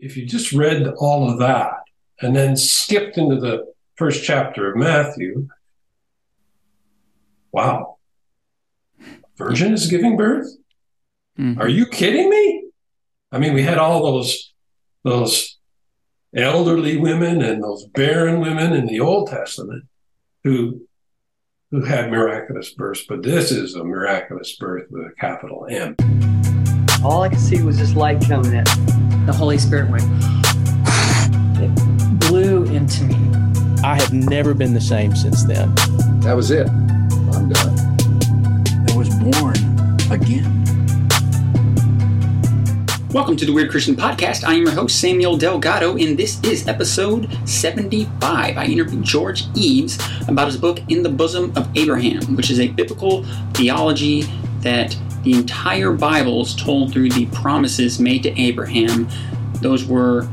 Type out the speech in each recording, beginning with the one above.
if you just read all of that and then skipped into the first chapter of Matthew, wow, virgin is giving birth? Mm-hmm. Are you kidding me? I mean, we had all those those elderly women and those barren women in the Old Testament who who had miraculous births, but this is a miraculous birth with a capital M. All I could see was this light coming in. The Holy Spirit went. It blew into me. I have never been the same since then. That was it. I'm done. I was born again. Welcome to the Weird Christian Podcast. I am your host, Samuel Delgado, and this is episode 75. I interviewed George Eves about his book, In the Bosom of Abraham, which is a biblical theology that the entire Bible is told through the promises made to Abraham. Those were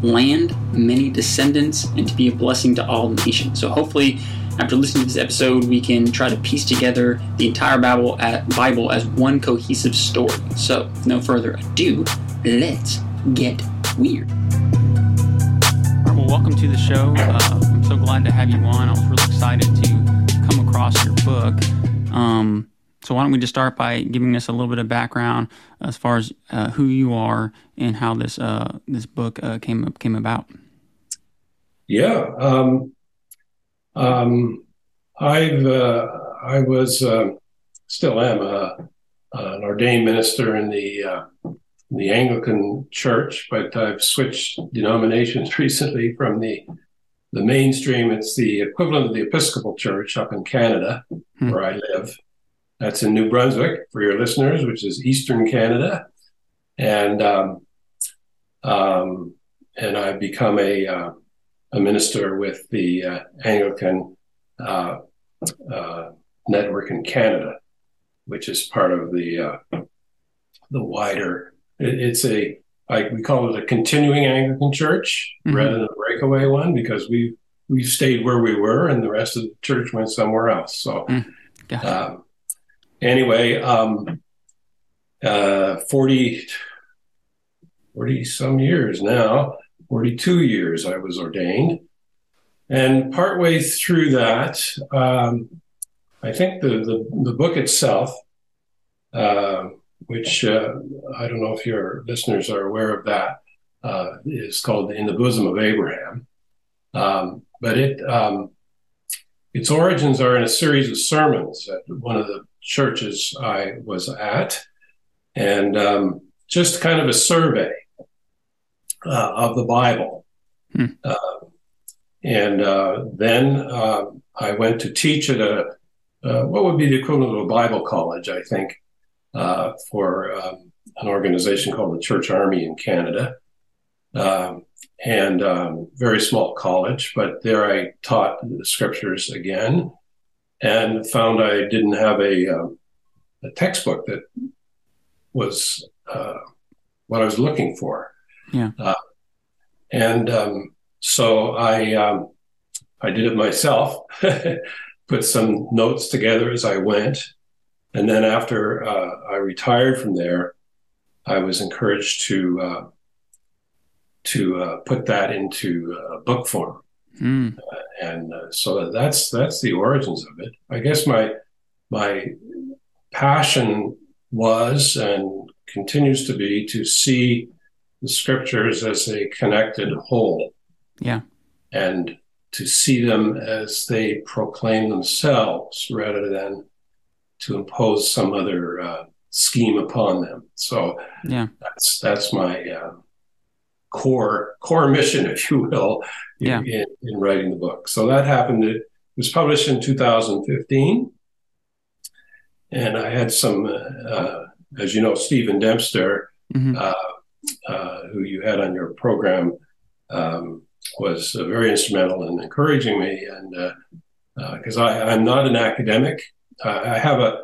land, many descendants, and to be a blessing to all nations. So hopefully, after listening to this episode, we can try to piece together the entire Bible, Bible as one cohesive story. So, no further ado, let's get weird. Well, welcome to the show. Uh, I'm so glad to have you on. I was really excited to come across your book. Um, so why don't we just start by giving us a little bit of background as far as uh, who you are and how this uh, this book uh, came came about? Yeah, um, um, I've uh, I was uh, still am uh, an ordained minister in the in the Anglican Church, but I've switched denominations recently from the the mainstream. It's the equivalent of the Episcopal Church up in Canada, hmm. where I live that's in New Brunswick for your listeners, which is Eastern Canada, and um, um, and I've become a uh, a minister with the uh, Anglican uh, uh network in Canada, which is part of the uh, the wider. It, it's a like we call it a continuing Anglican church mm-hmm. rather than a breakaway one because we we stayed where we were and the rest of the church went somewhere else. So. Mm. Um, anyway, um, uh, 40, 40 some years now, 42 years I was ordained. And partway through that, um, I think the, the, the book itself, uh, which uh, I don't know if your listeners are aware of that, uh, is called In the Bosom of Abraham. Um, but it um, its origins are in a series of sermons at one of the churches I was at, and um, just kind of a survey uh, of the Bible. Hmm. Uh, and uh, then uh, I went to teach at a uh, what would be the equivalent of a Bible college, I think, uh, for um, an organization called the Church Army in Canada. Um, and um, very small college, but there I taught the scriptures again and found I didn't have a, um, a textbook that was uh, what I was looking for. Yeah. Uh, and um, so I um, I did it myself, put some notes together as I went, and then after uh, I retired from there, I was encouraged to uh, to uh, put that into uh, book form. Mm. Uh, and uh, so that's that's the origins of it. I guess my my passion was and continues to be to see the scriptures as a connected whole. Yeah. And to see them as they proclaim themselves rather than to impose some other uh, scheme upon them. So yeah, that's that's my uh, core core mission, if you will, in, yeah. in, in writing the book. So that happened. It was published in 2015, and I had some, uh, as you know, Stephen Dempster, mm-hmm. uh, uh, who you had on your program, um, was uh, very instrumental in encouraging me, and because uh, uh, I'm not an academic, I have a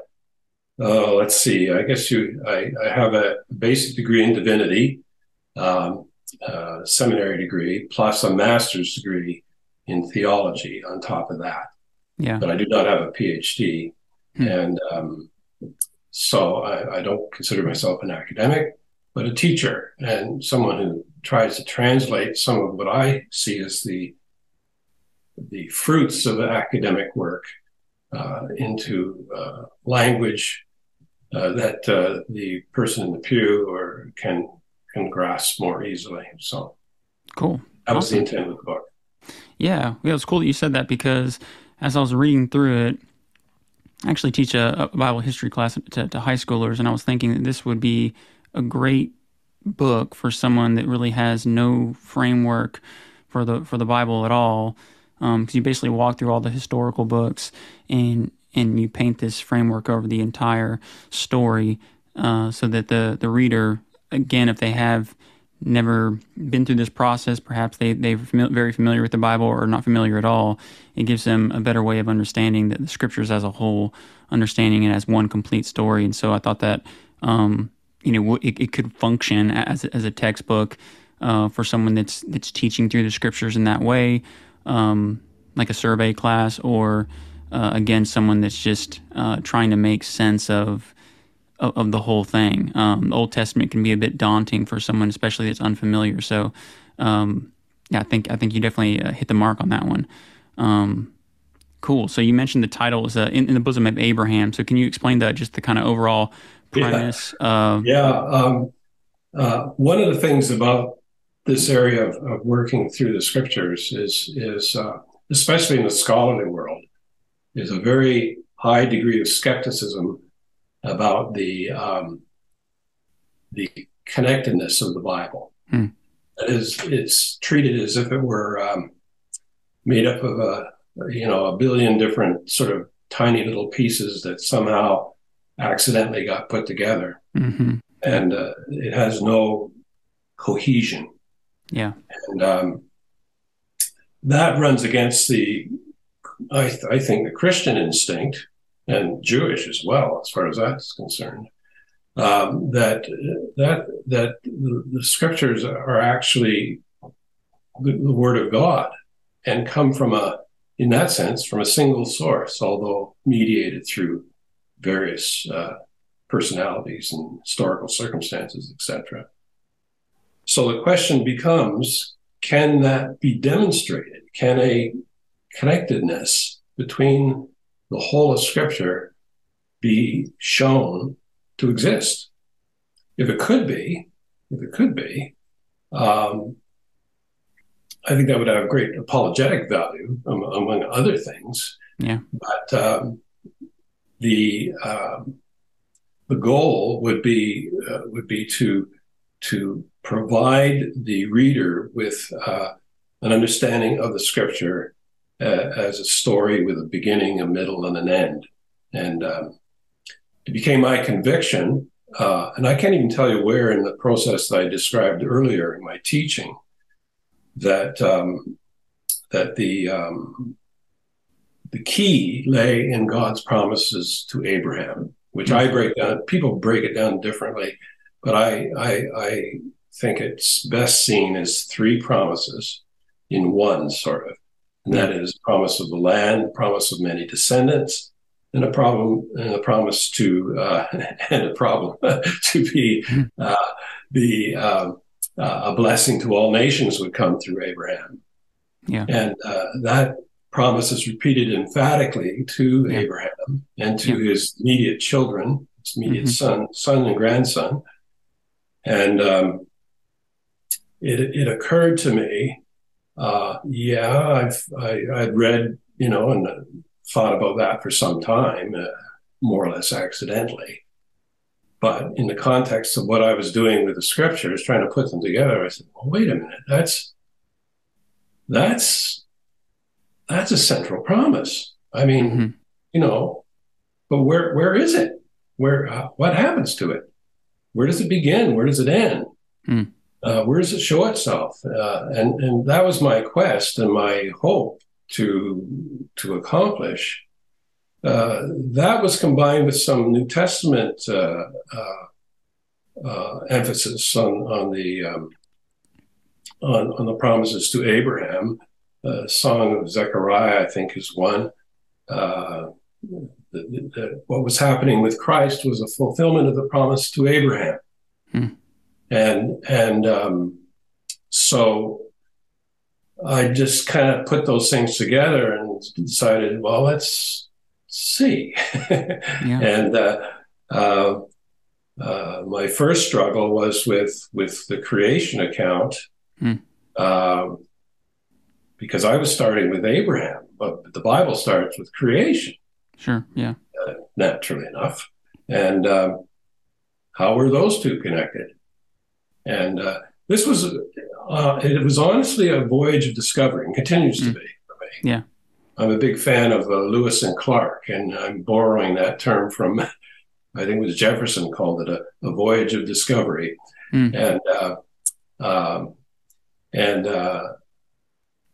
let's see, I guess you, I, I have a basic degree in divinity. Um, uh, seminary degree plus a master's degree in theology on top of that. Yeah. But I do not have a PhD. Hmm. And um, so I, I, don't consider myself an academic, but a teacher and someone who tries to translate some of what I see as the the fruits of academic work uh, into uh, language uh, that uh, the person in the pew or can can grasp more easily. So cool. That was awesome. the intent of the book. Yeah, yeah, it's cool that you said that because as I was reading through it, I actually teach a, a Bible history class to, to high schoolers, and I was thinking that this would be a great book for someone that really has no framework for the for the Bible at all, because um, you basically walk through all the historical books and and you paint this framework over the entire story, uh, so that the the reader, again, if they have never been through this process, perhaps they they're fami- very familiar with the Bible or not familiar at all, it gives them a better way of understanding the, the scriptures as a whole, understanding it as one complete story. And so I thought that. Um, you know it, it could function as as a textbook uh, for someone that's that's teaching through the scriptures in that way, um, like a survey class, or uh, again someone that's just uh, trying to make sense of of, of the whole thing. Um, the Old Testament can be a bit daunting for someone, especially that's unfamiliar. So, um, yeah, I think I think you definitely uh, hit the mark on that one. Um, cool. So you mentioned the title is uh, in, in the bosom of Abraham. So can you explain that just the kind of overall premise. Yeah. Yeah. Um, uh, one of the things about this area of, of, working through the scriptures is, is uh, especially in the scholarly world, is a very high degree of skepticism about the um, the connectedness of the Bible. Hmm. That is, it's treated as if it were um, made up of a you know a billion different sort of tiny little pieces that somehow accidentally got put together, mm-hmm. and uh, it has no cohesion. Yeah, and um, that runs against the, I, th- I think, the Christian instinct and Jewish as well, as far as that's concerned. Um, that that that the, scriptures are actually the, the word of God and come from a, in that sense, from a single source, although mediated through various uh, personalities and historical circumstances, etc. So the question becomes can that be demonstrated? Can a connectedness between the whole of Scripture be shown to exist? If it could be, if it could be, um, I think that would have great apologetic value, um, among other things. Yeah. But um, the um, the goal would be uh, would be to to provide the reader with uh, an understanding of the scripture as a story with a beginning, a middle, and an end. And um, it became my conviction, uh, and I can't even tell you where in the process that I described earlier in my teaching, that um, that the um, the key lay in God's promises to Abraham, which I break down. People break it down differently, but I, I, I think it's best seen as three promises in one, sort of, and that is promise of the land, promise of many descendants, and a problem, and a promise to, uh, and a problem to be uh, the um, uh, a blessing to all nations would come through Abraham. Yeah, and uh, that promise is repeated emphatically to yeah. Abraham and to yeah. his immediate children, his immediate mm-hmm. son, son and grandson. And um, it, it occurred to me, uh, yeah, I've I, I'd read, you know, and thought about that for some time, uh, more or less accidentally. But in the context of what I was doing with the scriptures, trying to put them together, I said, "Well, wait a minute. That's that's that's a central promise. I mean, mm-hmm. you know, but where where is it? Where uh, what happens to it? Where does it begin? Where does it end? Mm. Uh, where does it show itself? Uh, and and that was my quest and my hope to to accomplish. Uh, that was combined with some New Testament uh, uh, emphasis on on the um, on, on the promises to Abraham uh, Song of Zechariah, I think, is one. Uh, the, the, what was happening with Christ was a fulfillment of the promise to Abraham, hmm. And and um, so I just kind of put those things together and decided, well, let's see. Yeah. And uh, uh, uh, my first struggle was with with the creation account um, because I was starting with Abraham, but the Bible starts with creation Sure. Yeah. naturally enough. And um, how were those two connected? And uh, this was, uh, it was honestly a voyage of discovery and continues to Mm. be for me. Yeah. I'm a big fan of uh, Lewis and Clark, and I'm borrowing that term from, I think it was Jefferson called it a, a voyage of discovery. Mm. And, uh, um, and, uh,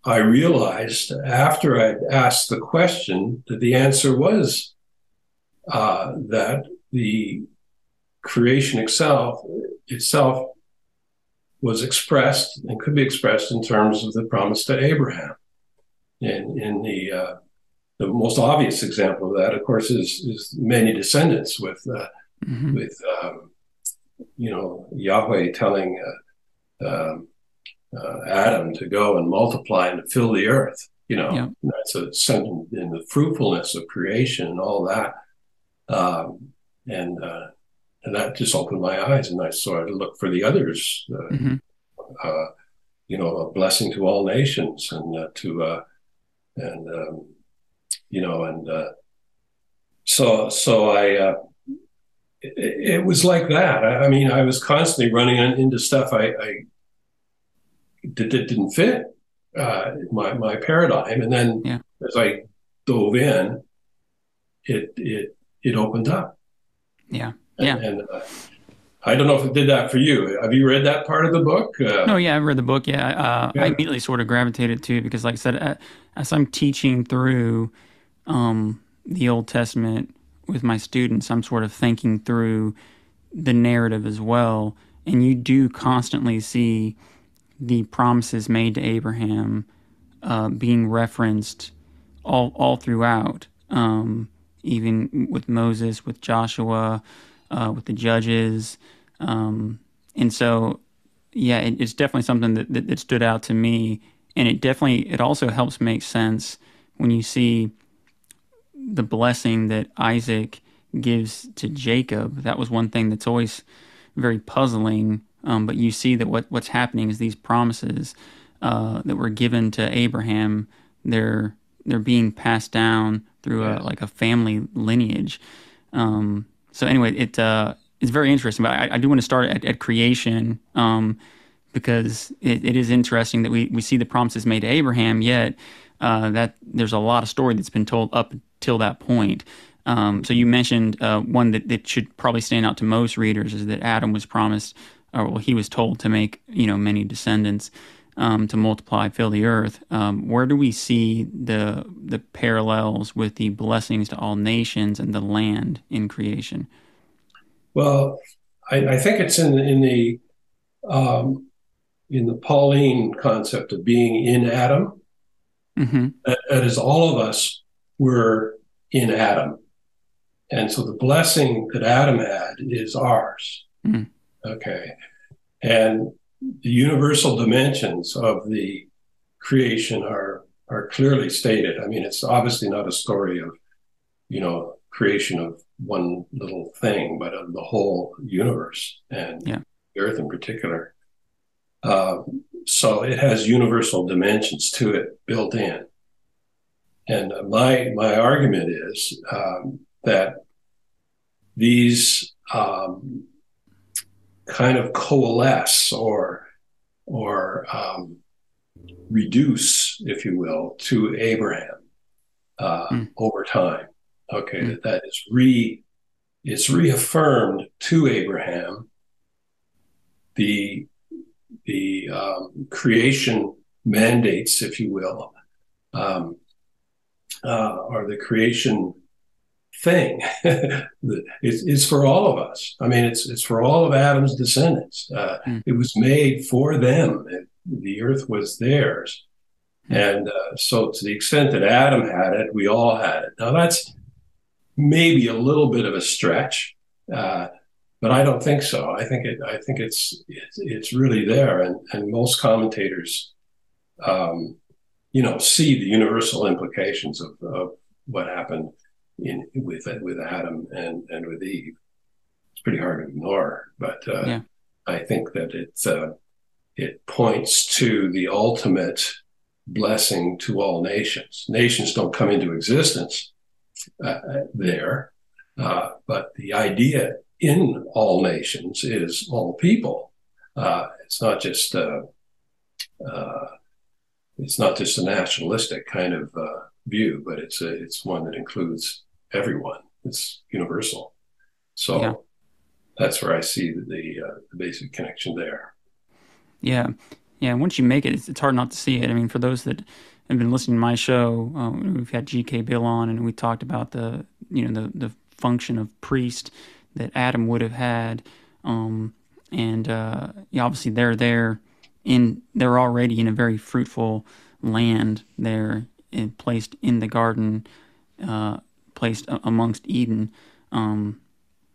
I realized after I'd asked the question that the answer was uh, that the creation itself itself was expressed and could be expressed in terms of the promise to Abraham. In in the uh, the most obvious example of that, of course, is is many descendants with uh, hmm with um, you know Yahweh telling uh, um, uh, Adam to go and multiply and to fill the earth. You know, Yeah. that's a sentence in the fruitfulness of creation and all that. Um, and uh, and that just opened my eyes, and I started to look for the others. Uh, hmm uh, you know, a blessing to all nations, and uh, to uh, and um, you know, and uh, so so I. Uh, it, it was like that. I, I mean, I was constantly running in- into stuff I, I that, that didn't fit uh, my my paradigm, and then Yeah. as I dove in, it it it opened up. Yeah. And, Yeah. and uh, I don't know if it did that for you. Have you read that part of the book? Uh, No, yeah, I read the book. Yeah, uh, I immediately sort of gravitated to it because, like I said, uh, as I'm teaching through um, the Old Testament with my students, I'm sort of thinking through the narrative as well, and you do constantly see the promises made to Abraham uh, being referenced all all throughout, um, even with Moses, with Joshua, uh, with the judges, um, and so yeah, it, it's definitely something that, that that stood out to me, and it definitely it also helps make sense when you see the blessing that Isaac gives to Jacob. That was one thing that's always very puzzling. Um, but you see that what what's happening is these promises uh, that were given to Abraham, they're they're being passed down through a, like a family lineage. Um, so anyway, it uh, it's very interesting. But I, I do want to start at, at creation um, because it, it is interesting that we, we see the promises made to Abraham, yet uh, that there's a lot of story that's been told up till that point. Um, so you mentioned uh, one that, that should probably stand out to most readers is that Adam was promised, or well, he was told to make you know many descendants, um, to multiply, fill the earth. Um, where do we see the the parallels with the blessings to all nations and the land in creation? Well, I, I think it's in in the um, in the Pauline concept of being in Adam. hmm That, that is, all of us were in Adam, and so the blessing that Adam had is ours. Mm. Okay, and the universal dimensions of the creation are are clearly stated. I mean, it's obviously not a story of you know creation of one little thing, but of the whole universe and Yeah. the Earth in particular. Uh, so it has universal dimensions to it built in. And my my argument is um, that these um, kind of coalesce or or um, reduce, if you will, to Abraham uh, Mm. over time. Okay, Mm. that that is re it's reaffirmed to Abraham the the um, creation mandates, if you will, um, uh, or the creation thing. it's, it's for all of us. I mean, it's it's for all of Adam's descendants. Uh, Mm. It was made for them. It, the earth was theirs, and uh, so to the extent that Adam had it, we all had it. Now that's maybe a little bit of a stretch, uh, but I don't think so. I think it. I think it's it's, it's really there, and and most commentators, um, you know, see the universal implications of, of what happened in with with Adam and and with Eve. It's pretty hard to ignore, but uh, Yeah. I think that it uh, it points to the ultimate blessing to all nations. Nations don't come into existence uh, there, uh, but the idea in all nations is all people. Uh, it's not just uh, uh, it's not just a nationalistic kind of uh, view, but it's a, it's one that includes everyone. It's universal. So Yeah. that's where I see the the, uh, the basic connection there. Yeah, yeah. Once you make it, it's, it's hard not to see it. I mean, for those that have been listening to my show, uh, we've had G.K. Beale on, and we talked about the you know the the function of priest that Adam would have had, um, and uh, yeah, obviously they're there in they're already in a very fruitful land there, and placed in the garden, uh, placed a- amongst Eden, um,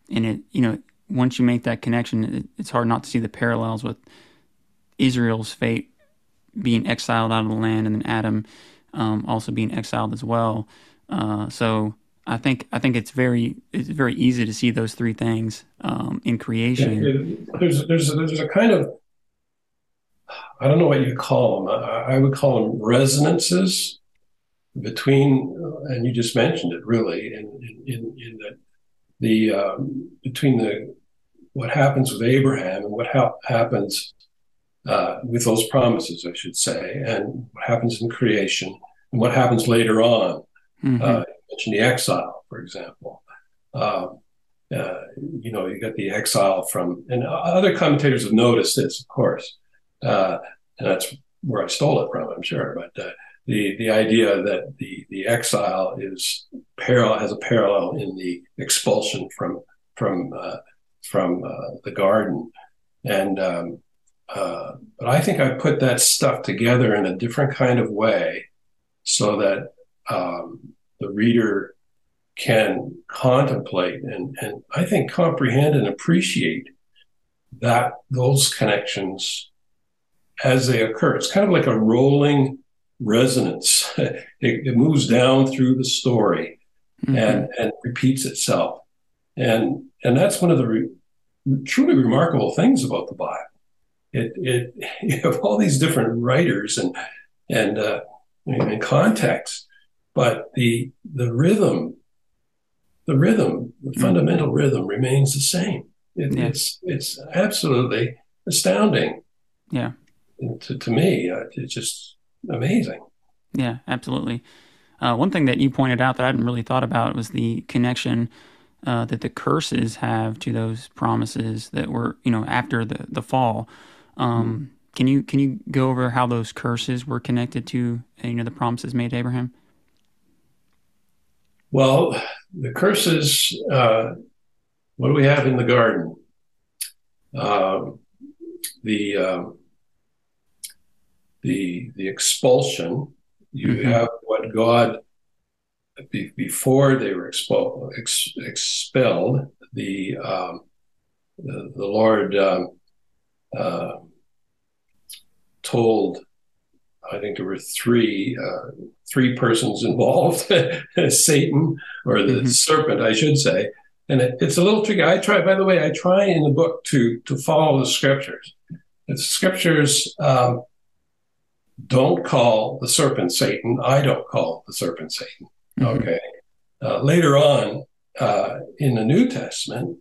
and it you know once you make that connection, it, it's hard not to see the parallels with Israel's fate being exiled out of the land, and then Adam um, also being exiled as well. Uh, so I think I think it's very it's very easy to see those three things um, in creation. It- there's there's there's a kind of I don't know what you call them. I, I would call them resonances between, uh, and you just mentioned it really, in in, in, that the um, between the what happens with Abraham and what ha- happens uh, with those promises, I should say, and what happens in creation and what happens later on. Mhm. Uh, you mentioned the exile, for example. Um, uh, you know, you got the exile from, and other commentators have noticed this, of course, uh, and that's where I stole it from, I'm sure. But uh, the the idea that the the exile is parallel has a parallel in the expulsion from from uh, from uh, the garden, and um, uh, but I think I put that stuff together in a different kind of way, so that um, the reader can contemplate and, and I think comprehend and appreciate that those connections as they occur. It's kind of like a rolling resonance. it, it moves down through the story Mhm. and, and repeats itself. And and that's one of the re- truly remarkable things about the Bible. It it you have all these different writers and and uh, and contexts, but the the rhythm, the rhythm, the fundamental rhythm remains the same. It, Yeah. It's it's absolutely astounding. Yeah. To, to me, uh, it's just amazing. Yeah, absolutely. Uh, one thing that you pointed out that I hadn't really thought about was the connection uh, that the curses have to those promises that were, you know, after the the fall. Um, Can you can you go over how those curses were connected to uh, you know the promises made to Abraham? Well, the curses. Uh, what do we have in the garden? Um, the um, the the expulsion. You Mhm. have what God be, before they were expelled. Ex, expelled the um, the, the Lord um, uh, told. I think there were three uh, three persons involved: Satan or the Mhm. serpent, I should say. And it, it's a little tricky. I try, by the way, I try in the book to to follow the scriptures. The scriptures um, don't call the serpent Satan. I don't call the serpent Satan. Mhm. Okay. Uh, later on uh, in the New Testament,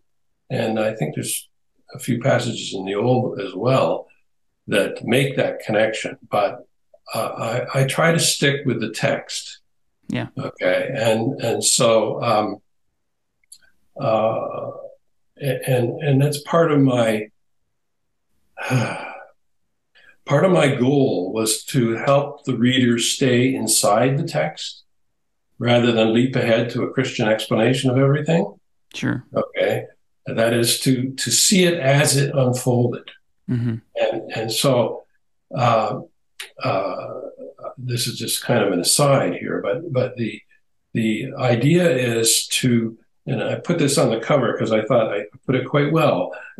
and I think there's a few passages in the Old as well that make that connection. But uh, I, I try to stick with the text. Yeah. Okay. And and so um, uh, and and that's part of my part of my goal was to help the reader stay inside the text rather than leap ahead to a Christian explanation of everything. Sure. Okay. And that is to to see it as it unfolded. hmm And and so uh, uh, this is just kind of an aside here, but but the the idea is to and I put this on the cover because I thought I put it quite well.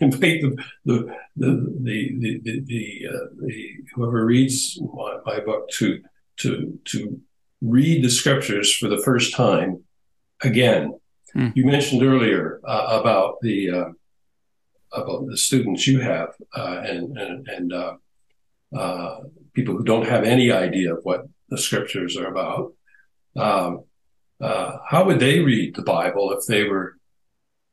Invite the the the the the, the, the, uh, the whoever reads my, my, book to to to read the scriptures for the first time again. Hmm. You mentioned earlier uh, about the uh, about the students you have uh, and and, and uh, uh, people who don't have any idea of what the scriptures are about. Um, uh, how would they read the Bible if they were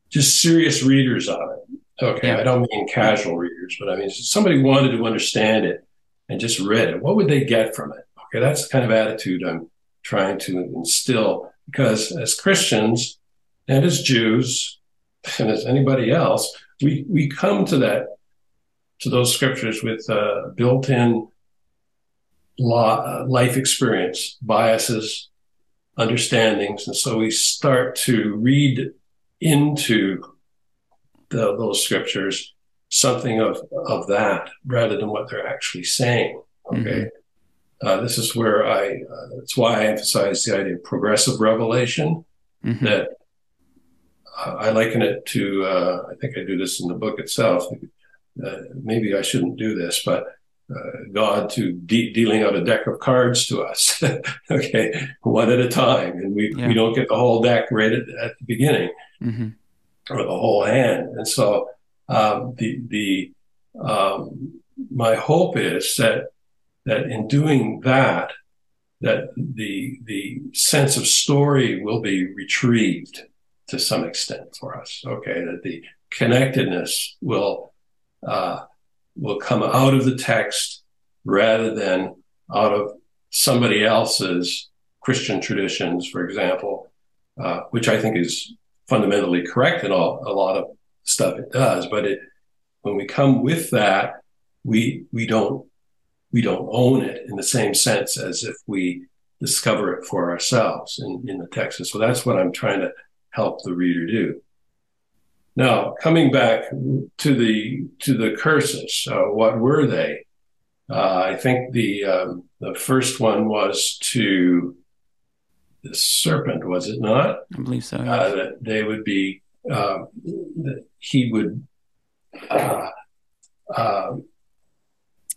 just serious readers of it? Okay, yeah. I don't mean casual readers, but I mean somebody wanted to understand it and just read it. What would they get from it? Okay, that's the kind of attitude I'm trying to instill because as Christians and as Jews and as anybody else, we we come to that to those scriptures with uh, built-in law, uh, life experience, biases, understandings. And so we start to read into the, those scriptures something of, of that rather than what they're actually saying. Okay. Mm-hmm. Uh, this is where I, uh, that's why I emphasize the idea of progressive revelation mm-hmm. that uh, I liken it to, uh, I think I do this in the book itself. Uh, maybe I shouldn't do this, but God to de- dealing out a deck of cards to us, okay, one at a time, and we yeah. we don't get the whole deck right at, at the beginning mm-hmm. or the whole hand. And so um, the the um, my hope is that that in doing that, that the the sense of story will be retrieved to some extent for us. Okay, that the connectedness will. Uh, will come out of the text rather than out of somebody else's Christian traditions, for example, uh, which I think is fundamentally correct in all a lot of stuff it does. But it, when we come with that, we we don't we don't own it in the same sense as if we discover it for ourselves in, in the text. So that's what I'm trying to help the reader do. Now, coming back to the to the curses, uh, what were they? Uh, I think the um, the first one was to the serpent, was it not? I believe so. Uh, that they would be um, that he would. Uh, um,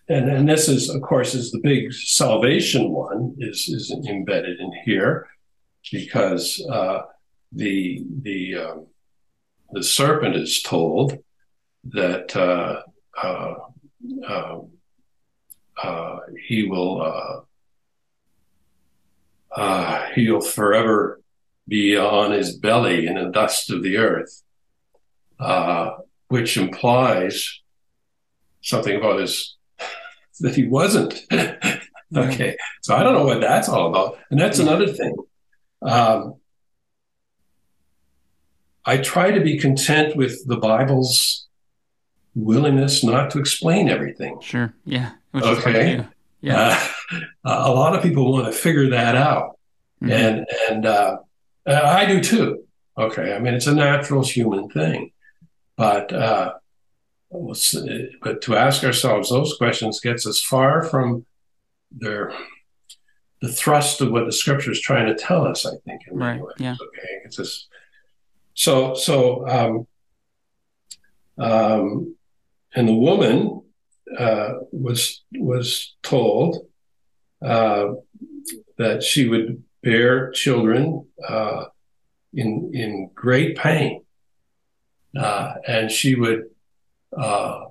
and, and this is, of course, is the big salvation one is is embedded in here, because uh, the the um, the serpent is told that uh, uh, um, uh, he will uh, uh, he'll forever be on his belly in the dust of the earth, uh, which implies something about his that he wasn't. okay, so I don't know what that's all about, and that's another thing. Um, I try to be content with the Bible's willingness not to explain everything. Sure. Yeah. Which okay. Yeah. Uh, a lot of people want to figure that out, mm-hmm. and and uh, I do too. Okay. I mean, it's a natural human thing, but uh, but to ask ourselves those questions gets us far from their the thrust of what the scripture is trying to tell us. I think. In right. Ways. Yeah. Okay. It's just so, so, um, um, and the woman uh, was was told uh, that she would bear children uh, in in great pain, uh, and she would. Uh,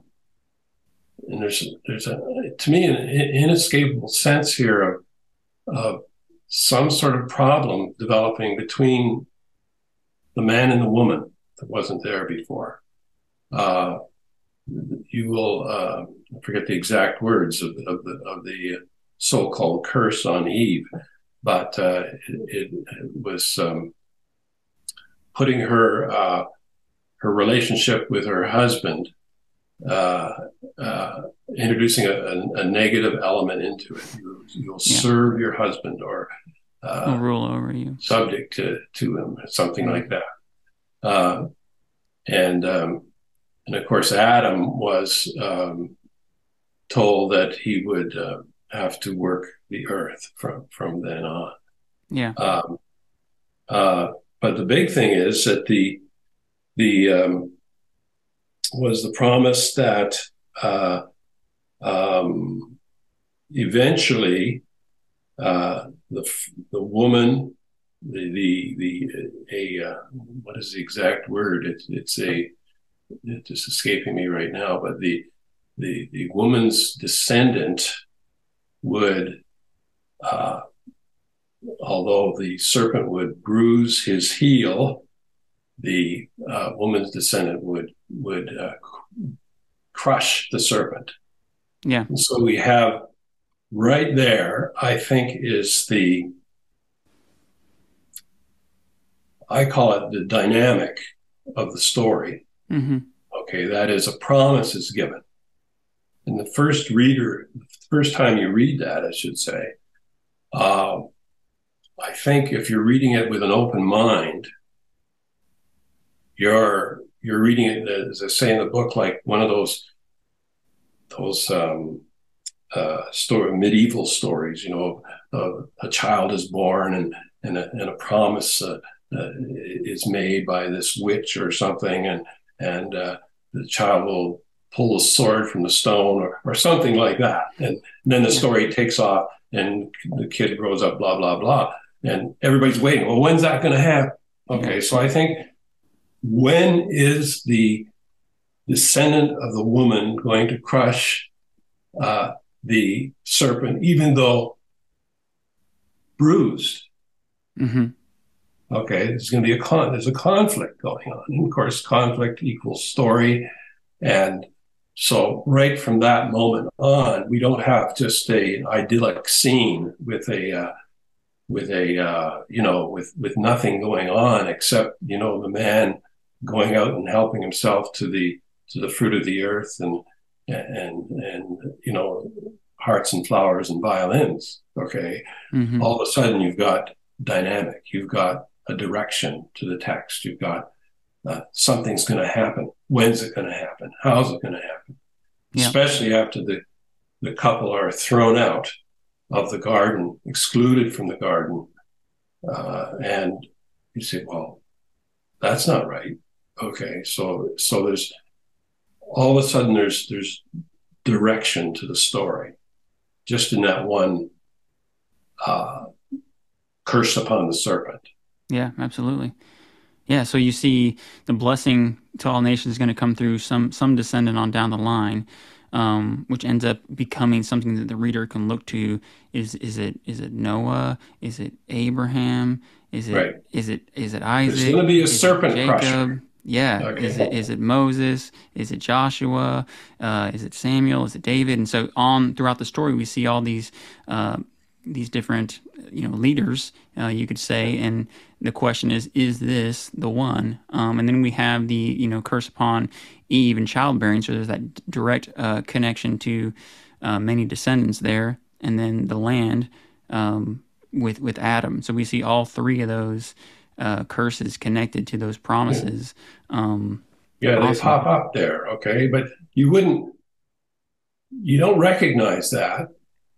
and there's there's a to me an inescapable sense here of of some sort of problem developing between the man and the woman that wasn't there before. Uh, you will uh, forget the exact words of, of the of the so-called curse on Eve, but uh, it, it, was um, putting her uh, her relationship with her husband, uh, uh, introducing a, a, a, negative element into it. You, will yeah. serve your husband or uh, rule over you, subject to to him, something like that. Uh, and um, and of course, Adam was um, told that he would uh, have to work the earth from from then on. Yeah. Um, uh, but the big thing is that the the um, was the promise that uh, um, eventually uh, the the woman the the the a uh, what is the exact word? It's it's a it's just escaping me right now but the the the woman's descendant would uh, although the serpent would bruise his heel the uh, woman's descendant would would uh, crush the serpent. Yeah. And so we have right there i think is the I call it the dynamic of the story. Mm-hmm. Okay, that is a promise is given. And the first reader, the first time you read that, I should say, uh, I think if you're reading it with an open mind, you're you're reading it as I say in the book, like one of those those um, uh, story medieval stories. You know, uh, a child is born and and a, and a promise uh, uh, is made by this witch or something, and and uh, the child will pull a sword from the stone or, or something like that, and then the story takes off, and the kid grows up, blah blah blah, and everybody's waiting. Well, when's that going to happen? Okay, so I think when is the descendant of the woman going to crush uh, the serpent, even though bruised? Mm-hmm. Okay, there's going to be a con. There's a conflict going on, and of course, conflict equals story, and so right from that moment on, we don't have just a idyllic scene with a uh, with a uh, you know with with nothing going on except you know the man going out and helping himself to the to the fruit of the earth and and and you know hearts and flowers and violins. Okay, mm-hmm. all of a sudden you've got dynamic. You've got a direction to the text. You've got uh, something's going to happen. When's it going to happen? How's it going to happen? Yeah. Especially after the the couple are thrown out of the garden, excluded from the garden, uh, and you say, "Well, that's not right." Okay, so so there's all of a sudden there's there's direction to the story, just in that one uh, curse upon the serpent. Yeah, absolutely. Yeah, so you see the blessing to all nations is going to come through some some descendant on down the line, um, which ends up becoming something that the reader can look to. Is is it is it Noah? Is it Abraham? Is it right. is it is it Isaac? There's going to be a is serpent crusher. Yeah. Okay. Is it is it Moses? Is it Joshua? Uh, is it Samuel? Is it David? And so on throughout the story, we see all these uh, these different you know leaders uh, you could say and the question is is this the one um, and then we have the you know curse upon eve and childbearing so there's that direct uh, connection to uh, many descendants there and then the land um, with with adam so we see all three of those uh, curses connected to those promises um, yeah they pop up there okay but you wouldn't you don't recognize that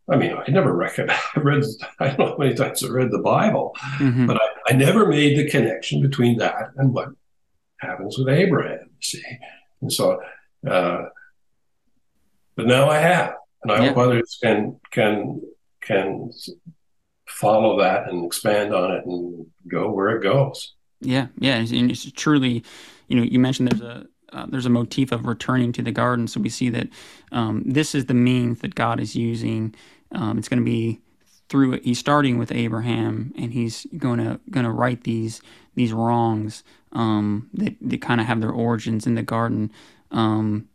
I mean, I never reckon I read. I don't know how many times I read the Bible, mm-hmm. but I, I, never made the connection between that and what happens with Abraham. See, and so, uh, but now I have, and I yeah. hope others can can can follow that and expand on it and go where it goes. Yeah, yeah, and it's truly, you know, you mentioned there's a uh, there's a motif of returning to the garden. So we see that um, this is the means that God is using um, it's going to be through he's starting with Abraham and he's going to going to right these these wrongs um, that that kind of have their origins in the garden. Um,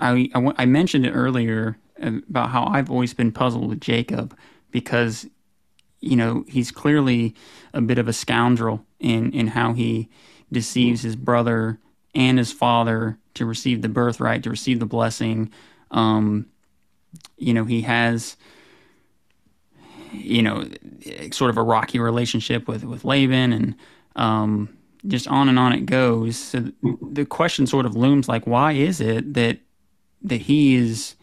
I, I, I mentioned it earlier about how I've always been puzzled with Jacob because you know he's clearly a bit of a scoundrel in in how he deceives his brother and his father to receive the birthright to receive the blessing. Um, you know he has you know, sort of a rocky relationship with with Laban, and um, just on and on it goes. So the question sort of looms like, why is it that that he is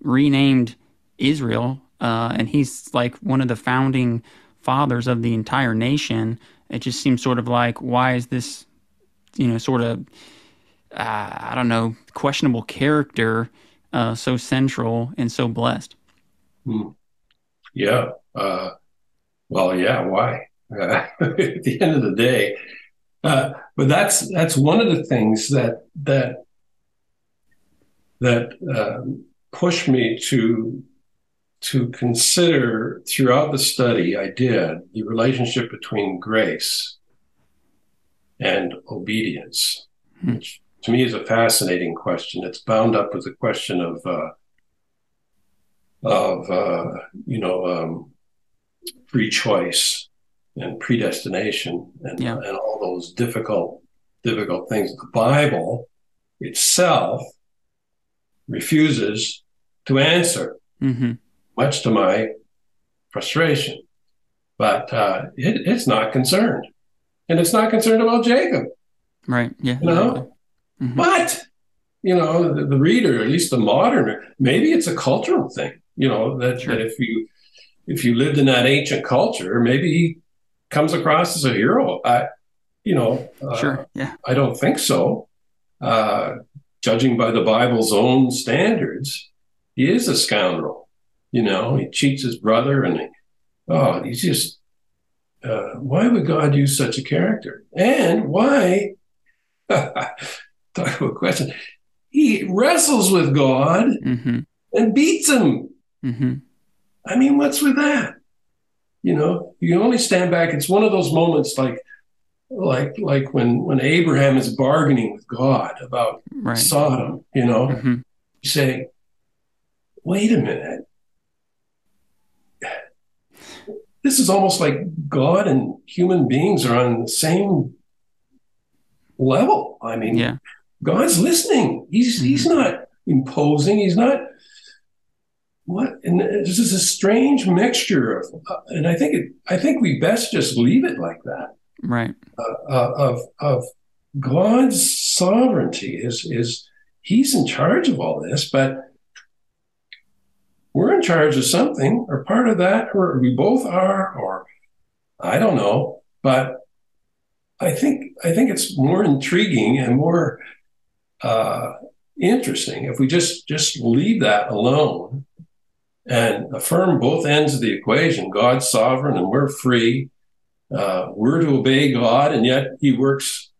renamed Israel, uh, and he's like one of the founding fathers of the entire nation, It just seems sort of like, why is this, you know, sort of, uh, I don't know, questionable character uh, so central and so blessed? Hmm. Yeah. Uh, well, yeah. Why? At the end of the day, uh, but that's that's one of the things that that that um, pushed me to to consider throughout the study I did the relationship between grace and obedience, hmm. which to me is a fascinating question. It's bound up with the question of uh, of uh, you know um, free choice and predestination and, yeah. and all those difficult difficult things. The Bible itself refuses to answer, mm-hmm. Much to my frustration. But uh, it, it's not concerned, and it's not concerned about Jacob. Right. Yeah. You know, mm-hmm. but you know the, the, reader, at least the modern, maybe it's a cultural thing. You know that, sure. that if you if you lived in that ancient culture, maybe he comes across as a hero. I, you know, uh, sure. Yeah. I don't think so. Uh, judging by the Bible's own standards, he is a scoundrel. You know, he cheats his brother and he, oh, he's just, uh, why would God use such a character? And why, talk about question, he wrestles with God mm-hmm. and beats him. Mm-hmm. I mean, what's with that? You know, you can only stand back. It's one of those moments like, like, like when when Abraham is bargaining with God about right. Sodom. You know, mm-hmm. you say, wait a minute. This is almost like God and human beings are on the same level. I mean, yeah. God's listening. He's mm-hmm. he's not imposing. He's not what and this is a strange mixture of uh, and i think it i think we best just leave it like that right uh, uh, of of god's sovereignty is is he's in charge of all this but charge of something or part of that or we both are or i don't know but i think i think it's more intriguing and more uh, interesting if we just just leave that alone and affirm both ends of the equation God's sovereign and we're free. Uh, we're to obey God, and yet He works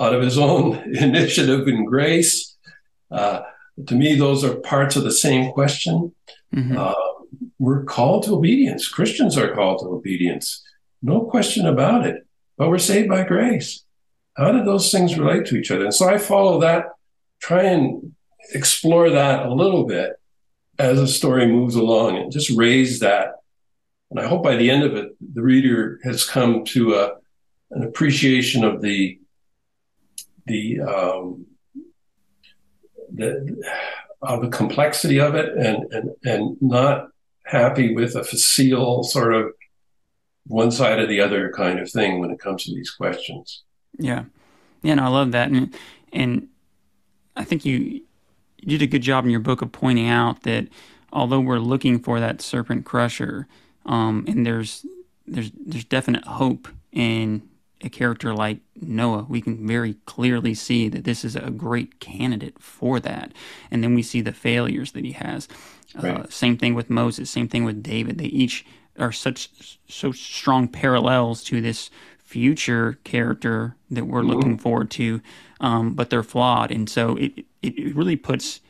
out of His own initiative and grace. Uh, to me, those are parts of the same question. Mm-hmm. Uh, we're called to obedience. Christians are called to obedience. No question about it. But we're saved by grace. How do those things relate to each other? And so I follow that, try and explore that a little bit as the story moves along and just raise that. And I hope by the end of it, the reader has come to a, an appreciation of the the um, the the complexity of it and and and not happy with a facile sort of one side or the other kind of thing when it comes to these questions. Yeah, yeah, and I love that, and and I think you you did a good job in your book of pointing out that although we're looking for that serpent crusher, um, and there's there's there's definite hope in a character like Noah, we can very clearly see that this is a great candidate for that. And then we see the failures that he has. Uh, right. Uh, same thing with Moses. Same thing with David. They each are such so strong parallels to this future character that we're mm-hmm. looking forward to, um, but they're flawed. And so it it really puts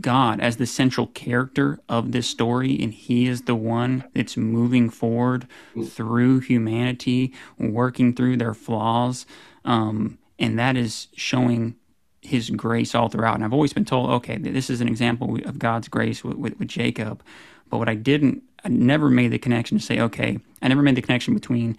God as the central character of this story, and He is the one that's moving forward through humanity, working through their flaws, um, and that is showing His grace all throughout. And I've always been told, okay, this is an example of God's grace with, with, with Jacob, but what I didn't, I never made the connection to say, okay, I never made the connection between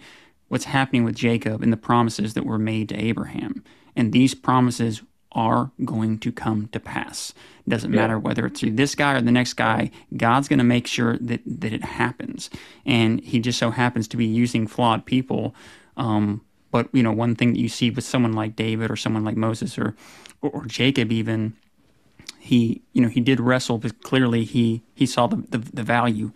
what's happening with Jacob and the promises that were made to Abraham. And these promises are going to come to pass. It doesn't yeah. matter whether it's through this guy or the next guy, God's going to make sure that, that it happens. And he just so happens to be using flawed people. Um, but, you know, one thing that you see with someone like David or someone like Moses or, or, or Jacob even, he, you know, he did wrestle, but clearly he, he saw the, the, the value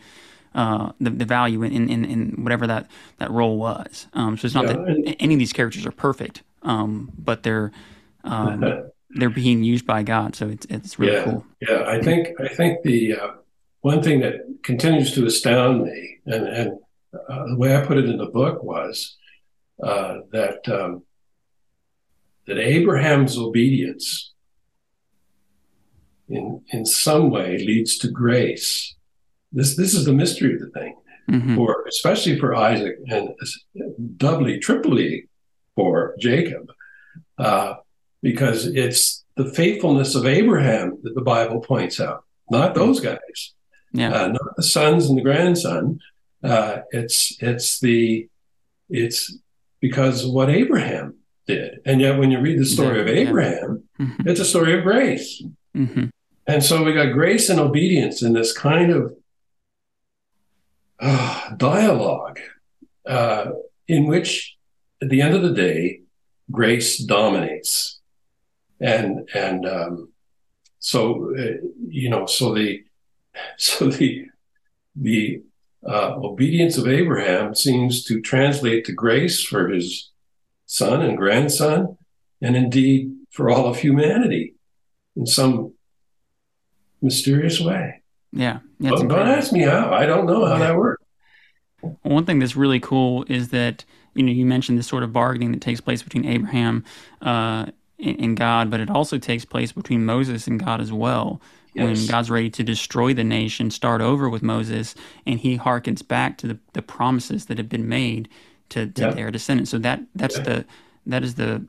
uh, the, the value in, in, in whatever that, that role was. Um, so it's not Yeah, that any of these characters are perfect, um, but they're um, they're being used by God. So it's it's really Yeah. cool. Yeah, I think I think the uh, one thing that continues to astound me, and and uh, the way I put it in the book was uh, that um, that Abraham's obedience in in some way leads to grace. This this is the mystery of the thing, hmm for especially for Isaac and doubly, triply for Jacob, uh, because it's the faithfulness of Abraham that the Bible points out, not those guys Yeah. uh, not the sons and the grandson. Uh, it's it's the it's because of what Abraham did, and yet when you read the story of Exactly, yeah. Abraham, hmm it's a story of grace, hmm and so we got grace and obedience in this kind of uh, dialogue, uh, in which at the end of the day, grace dominates, and and um, so uh, you know so the so the the uh, obedience of Abraham seems to translate to grace for his son and grandson, and indeed for all of humanity in some mysterious way. Yeah. yeah Don't, don't ask me how. I don't know how that works. One thing that's really cool is that you know you mentioned this sort of bargaining that takes place between Abraham uh, and God, but it also takes place between Moses and God as well. When God's ready to destroy the nation, start over with Moses, and he harkens back to the, the promises that have been made to, to Yeah. their descendants. So that that's Yeah. the that is the,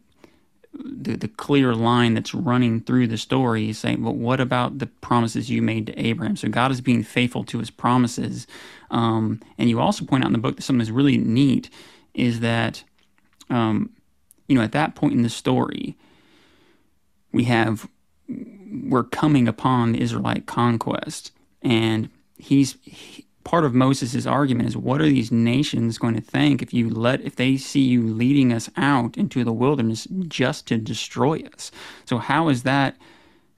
the the clear line that's running through the story, saying, "Well, what about the promises you made to Abraham?" So God is being faithful to His promises, um, and you also point out in the book that something that's really neat is that, um, you know, at that point in the story, we have we're coming upon the Israelite conquest, and he's he, part of Moses' argument is what are these nations going to think if you let if they see you leading us out into the wilderness just to destroy us? So how is that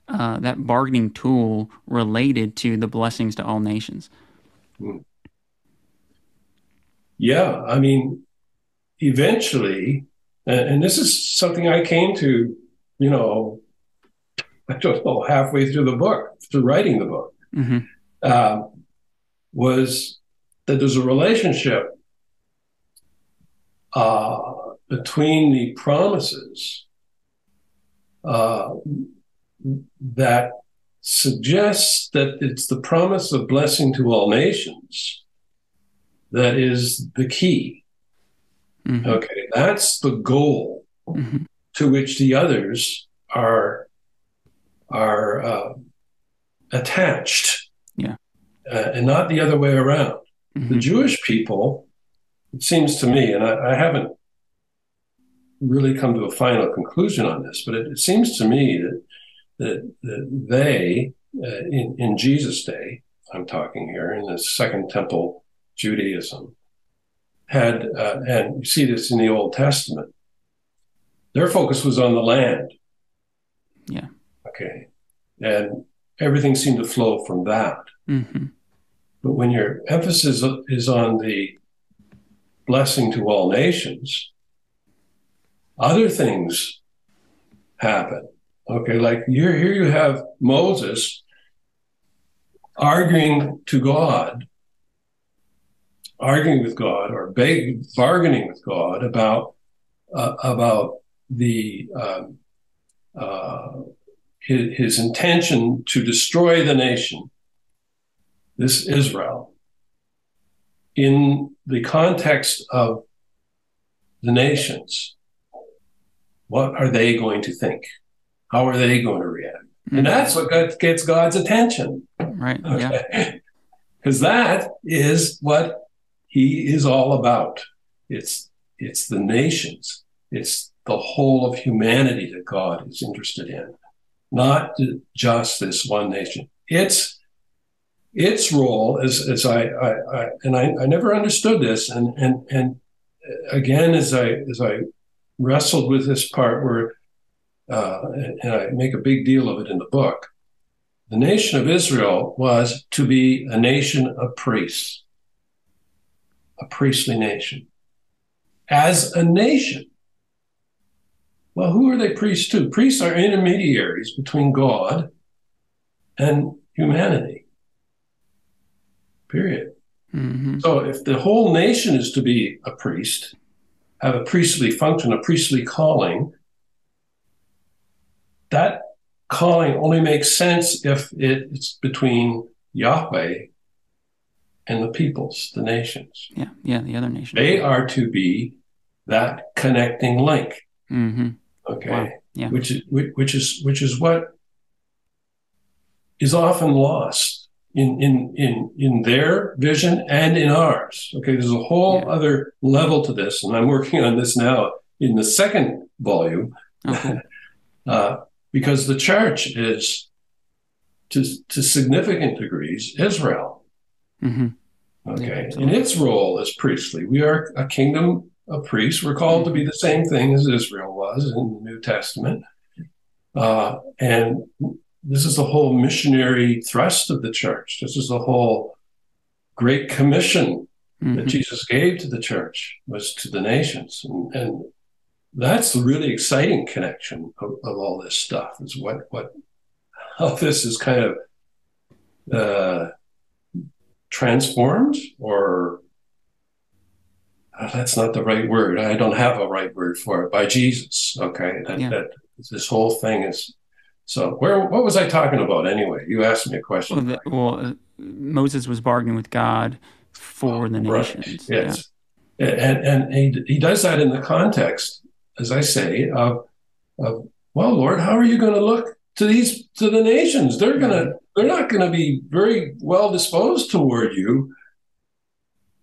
uh, that bargaining tool related to the blessings to all nations? Yeah, I mean, eventually, and, and this is something I came to, you know, I don't know, halfway through the book, through writing the book, hmm um, was that there's a relationship uh, between the promises uh, that suggests that it's the promise of blessing to all nations that is the key. hmm Okay, that's the goal hmm to which the others are are uh, attached. Yeah. uh, and not the other way around. The hmm Jewish people, it seems to me, and I, I haven't really come to a final conclusion on this, but it, it seems to me that that, that they, uh, in in Jesus' day, I'm talking here in the Second Temple Judaism, had, uh, and you see this in the Old Testament. Their focus was on the land. Yeah. Okay, and everything seemed to flow from that. hmm But when your emphasis is on the blessing to all nations, other things happen. Okay, like here, here you have Moses arguing to God, arguing with God, or beg, bargaining with God about uh, about the um, uh, his, his intention to destroy the nation this Israel in the context of the nations. What are they going to think? How are they going to react? And mm-hmm. that's what gets God's attention. Right. Yeah. Okay. Because that is what he is all about. It's it's the nations. It's the whole of humanity that God is interested in, not just this one nation. It's its role is as I, I, I and I, I never understood this and and and again as I as I wrestled with this part where uh, and, and I make a big deal of it in the book. The nation of Israel was to be a nation of priests. a priestly nation. As a nation. Well, who are they priests to? Priests are intermediaries between God and humanity. Period. Mm-hmm. So if the whole nation is to be a priest, have a priestly function, a priestly calling, that calling only makes sense if it's between Yahweh and the peoples, the nations. Yeah, yeah, the other nations. They are to be that connecting link. Mm-hmm. Okay. Wow. Yeah. Which is which is which is what is often lost in in in in their vision and in ours. Okay, there's a whole Yeah. other level to this, and I'm working on this now in the second volume Okay. uh, because the church is to to significant degrees Israel. Mm-hmm. Okay, Yeah, in its role as priestly, we are a kingdom of priests. We're called to be the same thing as Israel was in the New Testament, uh, and this is the whole missionary thrust of the church. This is the whole great commission that Mm-hmm. Jesus gave to the church was to the nations, and, and that's the really exciting connection of, of all this stuff. Is what what how this is kind of uh, transformed, or uh, that's not the right word. I don't have a right word for it by Jesus. Okay, that, Yeah. that this whole thing is. So where what was I talking about anyway? You asked me a question. Well, the, well uh, Moses was bargaining with God for the Right, nations. Yes. And, and he, he does that in the context, as I say, of, of well, Lord, how are you going to look to these to the nations? They're gonna they're not going to be very well disposed toward you.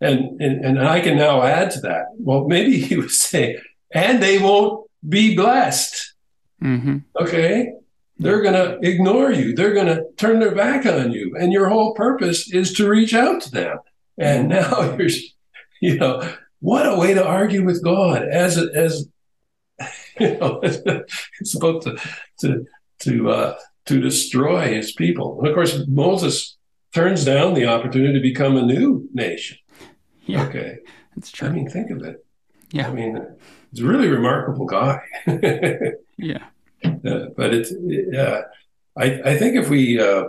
And, and and I can now add to that. Well, maybe he would say, and they won't be blessed. Mm-hmm. Okay. They're going to ignore you. They're going to turn their back on you. And your whole purpose is to reach out to them. And now you're, you know, what a way to argue with God as, as, you know, it's about to, to, to, uh, to destroy his people. And of course, Moses turns down the opportunity to become a new nation. Yeah, Okay. that's true. I mean, think of it. Yeah. I mean, he's a really remarkable guy. Yeah. Uh, but it's uh, I, I think if we uh,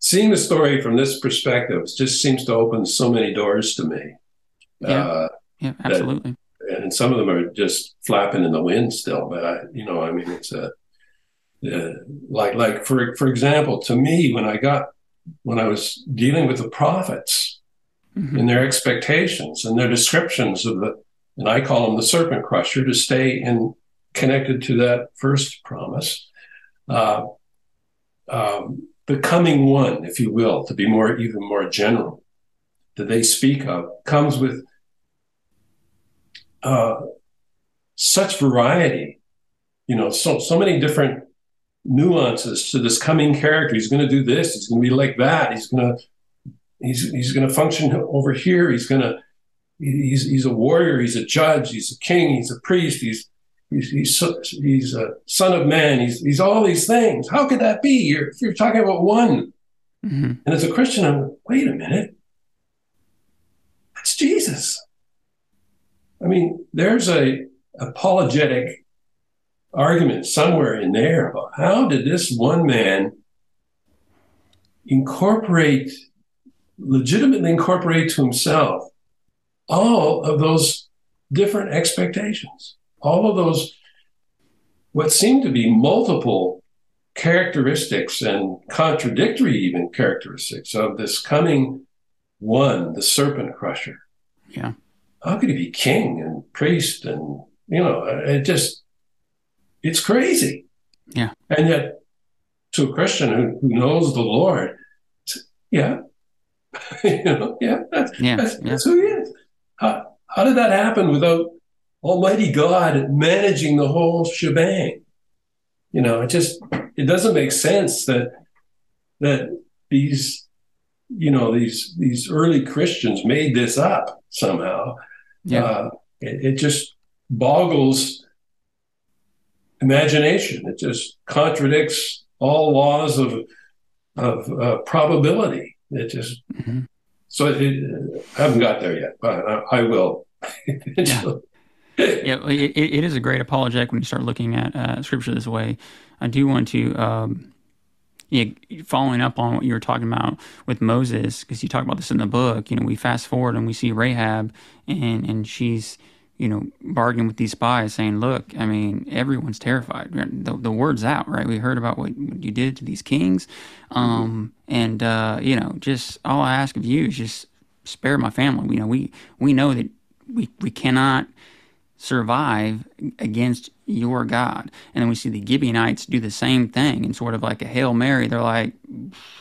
seeing the story from this perspective just seems to open so many doors to me Yeah. uh, Yeah, absolutely. and some of them are just flapping in the wind still but I, you know i mean it's a uh, like like for for example to me when i got when i was dealing with the prophets Mhm. and their expectations and their descriptions of the and i call them the serpent crusher to stay in connected to that first promise. Uh, um, the coming one if you will to be more even more general that they speak of comes with uh, such variety. You know so so many different nuances to this coming character. He's going to do this he's going to be like that he's going to he's he's going to function over here. He's going to he's he's a warrior. He's a judge. He's a king. He's a priest. He's he's he's, he's a son of man. He's he's all these things. How could that be? You're you're talking about one. Hmm and as a christian i'm like, wait a minute. That's jesus. I mean there's a apologetic argument somewhere in there about how did this one man incorporate legitimately incorporate to himself all of those different expectations all of those what seem to be multiple characteristics and contradictory even characteristics of this coming one the serpent crusher Yeah. how could he be king and priest and you know it just it's crazy Yeah. and yet to a christian who, who knows the lord yeah you know yeah that's, Yeah. that's, Yeah. that's who he is how, how did that happen without almighty god managing the whole shebang you know it just it doesn't make sense that that these you know these these early christians made this up somehow Yeah. uh, it, it just boggles imagination it just contradicts all laws of of uh, probability it just Mhm. so it, I haven't got there yet, but I, I will. eventually. yeah, it, it is a great apologetic when you start looking at uh, scripture this way. I do want to, um, yeah, following up on what you were talking about with Moses, because you talk about this in the book. You know, we fast forward and we see Rahab, and and she's you know bargaining with these spies, saying, "Look, I mean, everyone's terrified. The, the word's out, right? We heard about what you did to these kings, um, and uh, you know, just all I ask of you is just spare my family. You know, we we know that we we cannot." survive against your God. And then we see the Gibeonites do the same thing and sort of like a Hail Mary. They're like,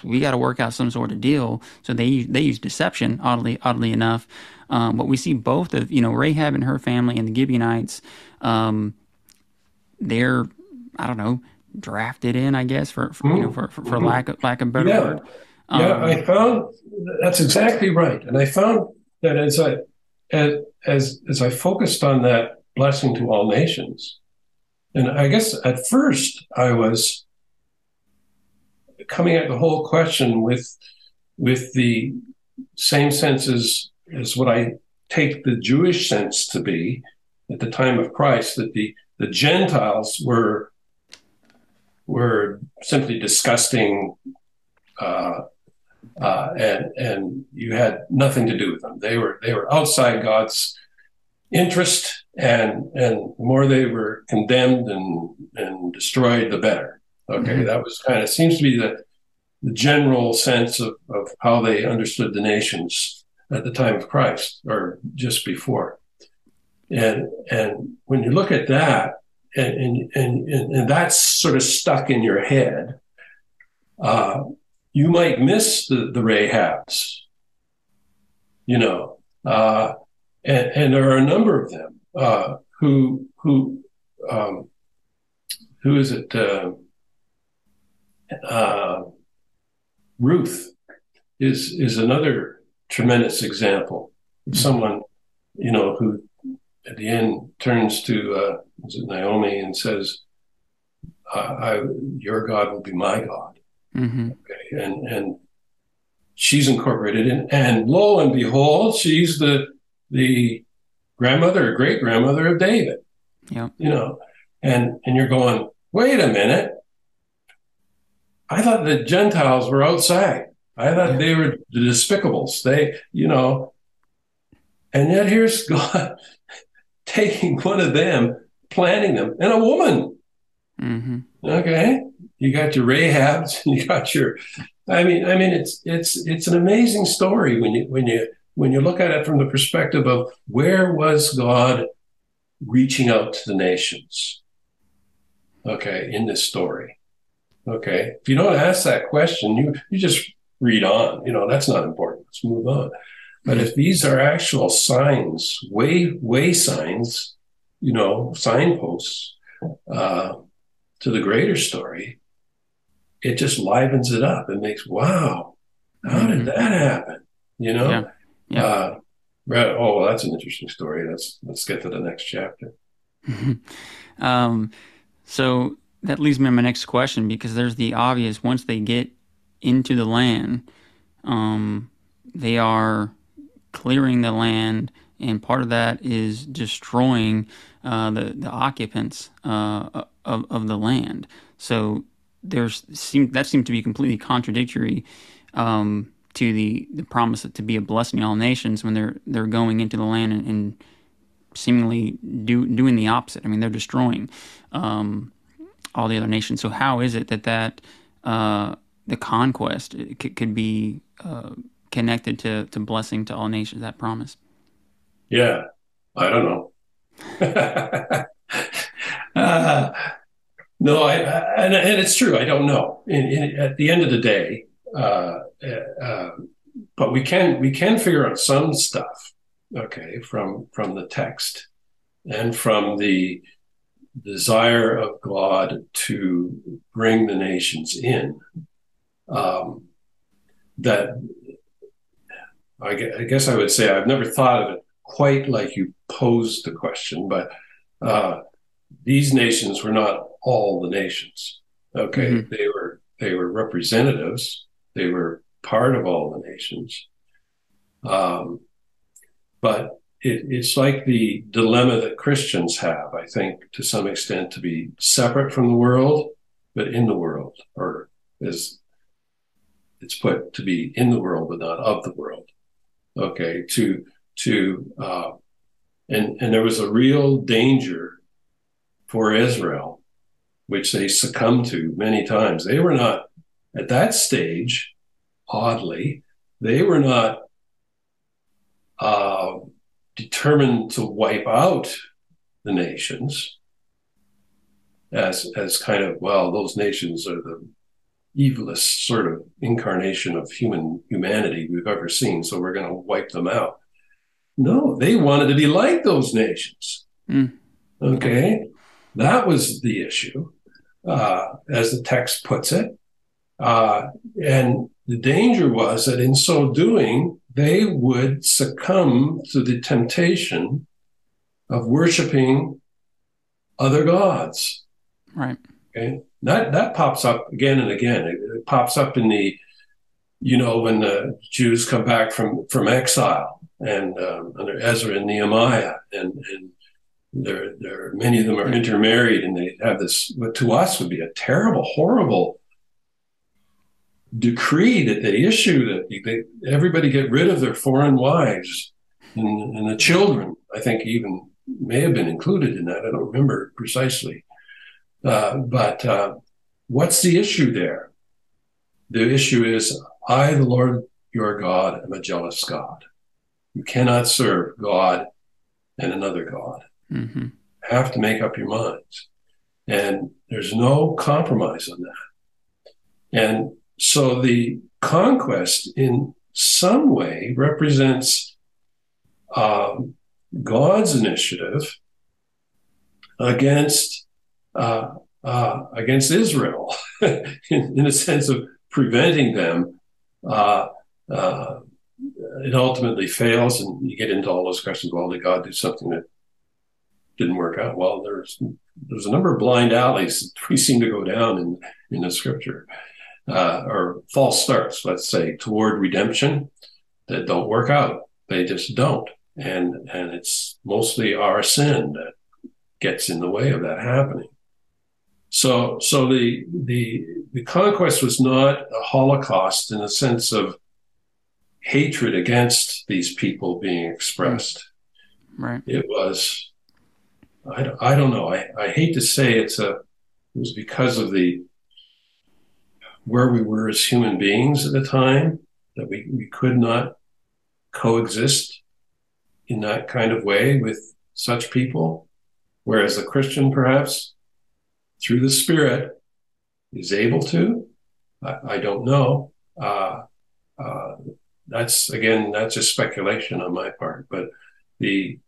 we got to work out some sort of deal. So they they use deception, oddly oddly enough. Um, but we see both of you know Rahab and her family and the Gibeonites. Um, they're I don't know drafted in, I guess, for, for you know for, for, for mm-hmm. lack of lack of better yeah. word. Um, yeah, I found that's exactly right, and I found that as I as as as I focused on that blessing to all nations, and I guess at first I was coming at the whole question with with the same sense as, as what I take the Jewish sense to be at the time of Christ, that the, the Gentiles were were simply disgusting uh, uh, and and you had nothing to do with them. They were they were outside God's interest, and and the more they were condemned and and destroyed, the better. Okay, mm-hmm. that was kind of seems to be the the general sense of, of how they understood the nations at the time of Christ or just before. And and when you look at that, and and and, and that's sort of stuck in your head. Uh, you might miss the, the Rahabs, you know, uh, and, and, there are a number of them uh, who who um, who is it? Uh, uh, Ruth is is another tremendous example of someone, you know, who at the end turns to uh, Naomi and says, I, I, "Your God will be my God." Mm-hmm. Okay. And and she's incorporated in, and lo and behold, she's the the grandmother or great grandmother of David. Yeah. You know, and and you're going, wait a minute. I thought the Gentiles were outside. I thought yeah. they were the despicables. They, you know, and yet here's God taking one of them, planting them, and a woman. Mm-hmm. Okay, you got your Rahabs, and you got your. I mean, I mean, it's it's it's an amazing story when you when you when you look at it from the perspective of where was God reaching out to the nations. Okay, in this story. Okay, if you don't ask that question, you you just read on. You know that's not important. Let's move on. But if these are actual signs, way way signs, you know, signposts uh, to the greater story, it just livens it up. It makes wow, how did mm-hmm. that happen? You know. Yeah. yeah. Uh, oh, well, that's an interesting story. Let's let's get to the next chapter. um, so that leads me to my next question because there's the obvious. Once they get into the land, um, they are clearing the land, and part of that is destroying uh, the the occupants uh, of of the land. So there's seem that seemed to be completely contradictory um, to the the promise to be a blessing to all nations when they're they're going into the land and, and seemingly do, doing the opposite. I mean, they're destroying um, all the other nations. So how is it that that uh, the conquest could, could be uh, connected to to blessing to all nations? That promise. Yeah, I don't know. uh, no, I, and, and, it's true. I don't know. In, in, at the end of the day, uh, uh, but we can we can figure out some stuff, okay, from from the text and from the desire of God to bring the nations in. Um, that I guess I would say I've never thought of it quite like you posed the question, but uh, these nations were not all the nations. Okay, mm-hmm. they were they were representatives. They were part of all the nations, Um, but it, it's like the dilemma that Christians have, I think, to some extent, to be separate from the world, but in the world, or as it's put, to be in the world, but not of the world. Okay, to to uh, and and there was a real danger for Israel, which they succumbed to many times. They were not at that stage, oddly, they were not uh, determined to wipe out the nations as as kind of well, those nations are the evilest sort of incarnation of human humanity we've ever seen, so we're going to wipe them out. No, they wanted to be like those nations. Mm. Okay, that was the issue, uh, as the text puts it. Uh, and the danger was that in so doing, they would succumb to the temptation of worshiping other gods. Right. Okay. That that pops up again and again. It, it pops up in the, you know, when the Jews come back from from exile and um, under Ezra and Nehemiah, and and there there many of them are intermarried, and they have this what to us would be a terrible, horrible decree that they issue that they, everybody get rid of their foreign wives and, and the children. I think even may have been included in that. I don't remember precisely. Uh, but uh, what's the issue there? The issue is I, the Lord your God, am a jealous God. You cannot serve God and another God. Mm-hmm. Have to make up your minds. And there's no compromise on that. And so the conquest, in some way, represents um, God's initiative against uh, uh, against Israel, in, in, a sense of preventing them. Uh, uh, it ultimately fails, and you get into all those questions. Well, did God do something that didn't work out? Well, there's there's a number of blind alleys that we seem to go down in in the Scripture uh, or false starts, let's say, toward redemption that don't work out. They just don't. And, and it's mostly our sin that gets in the way of that happening. So, so the, the, the conquest was not a Holocaust in the sense of hatred against these people being expressed. Mm. Right. It was, I don't, I don't know. I, I hate to say it's a, it was because of the where we were as human beings at the time, that we, we could not coexist in that kind of way with such people. Whereas a Christian, perhaps through the Spirit, is able to. I, I don't know. Uh, uh, that's again, that's just speculation on my part. But the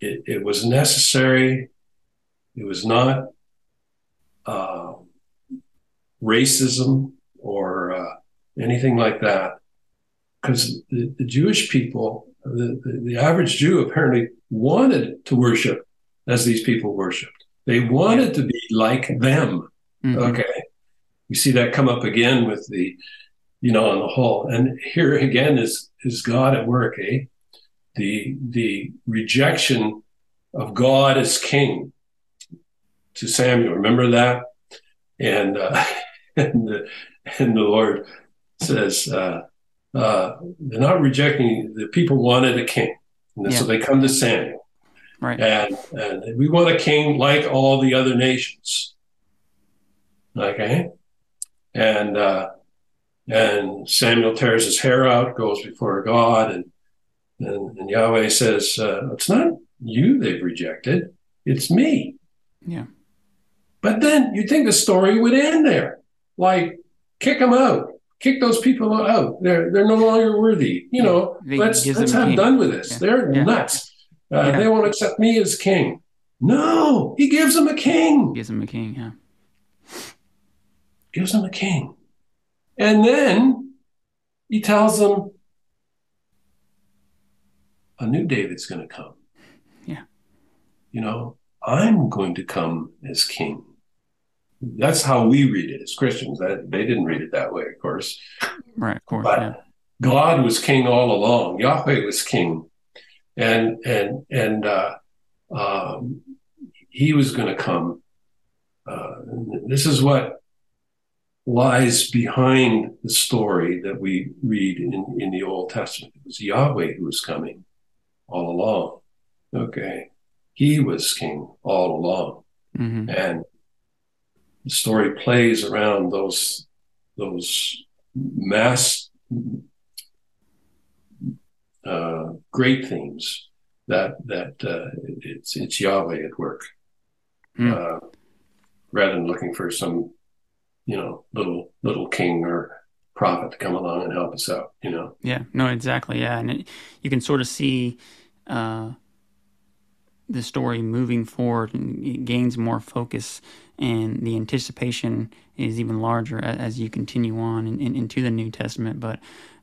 it, it was necessary. It was not. Uh, racism or uh, anything like that. Because the, the, Jewish people, the, the, the, average Jew apparently wanted to worship as these people worshiped. They wanted to be like them. Mm-hmm. Okay. We see that come up again with the, you know, on the whole. And here again is, is God at work, eh? The, the rejection of God as king to Samuel. Remember that? And, uh, and the, and the Lord says, uh, uh, they're not rejecting, the people wanted a king. And yeah. so they come to Samuel. Right. And, and we want a king like all the other nations. Okay. And, uh, and Samuel tears his hair out, goes before God, and, and, and Yahweh says, uh, It's not you they've rejected, it's me. Yeah. But then you'd think the story would end there like kick them out kick those people out they're they're no longer worthy you know they let's let's have king. done with this yeah. they're yeah. nuts uh, yeah. they won't accept me as king no he gives them a king gives them a king yeah gives them a king and then he tells them a new david's going to come yeah you know i'm going to come as king that's how we read it as Christians. That they didn't read it that way, of course. Right, of course. But yeah. God was king all along. Yahweh was king, and and and uh, um, he was going to come. Uh, this is what lies behind the story that we read in, in the Old Testament. It was Yahweh who was coming all along. Okay. He was king all along. Mm-hmm. And the story plays around those those mass uh, great themes that that uh, it's it's Yahweh at work, Hmm. uh, rather than looking for some you know little little king or prophet to come along and help us out. You know, Yeah, no, exactly. Yeah, and it, you can sort of see uh, the story moving forward, and it gains more focus, and the anticipation is even larger as, as you continue on in, in, into the New Testament. But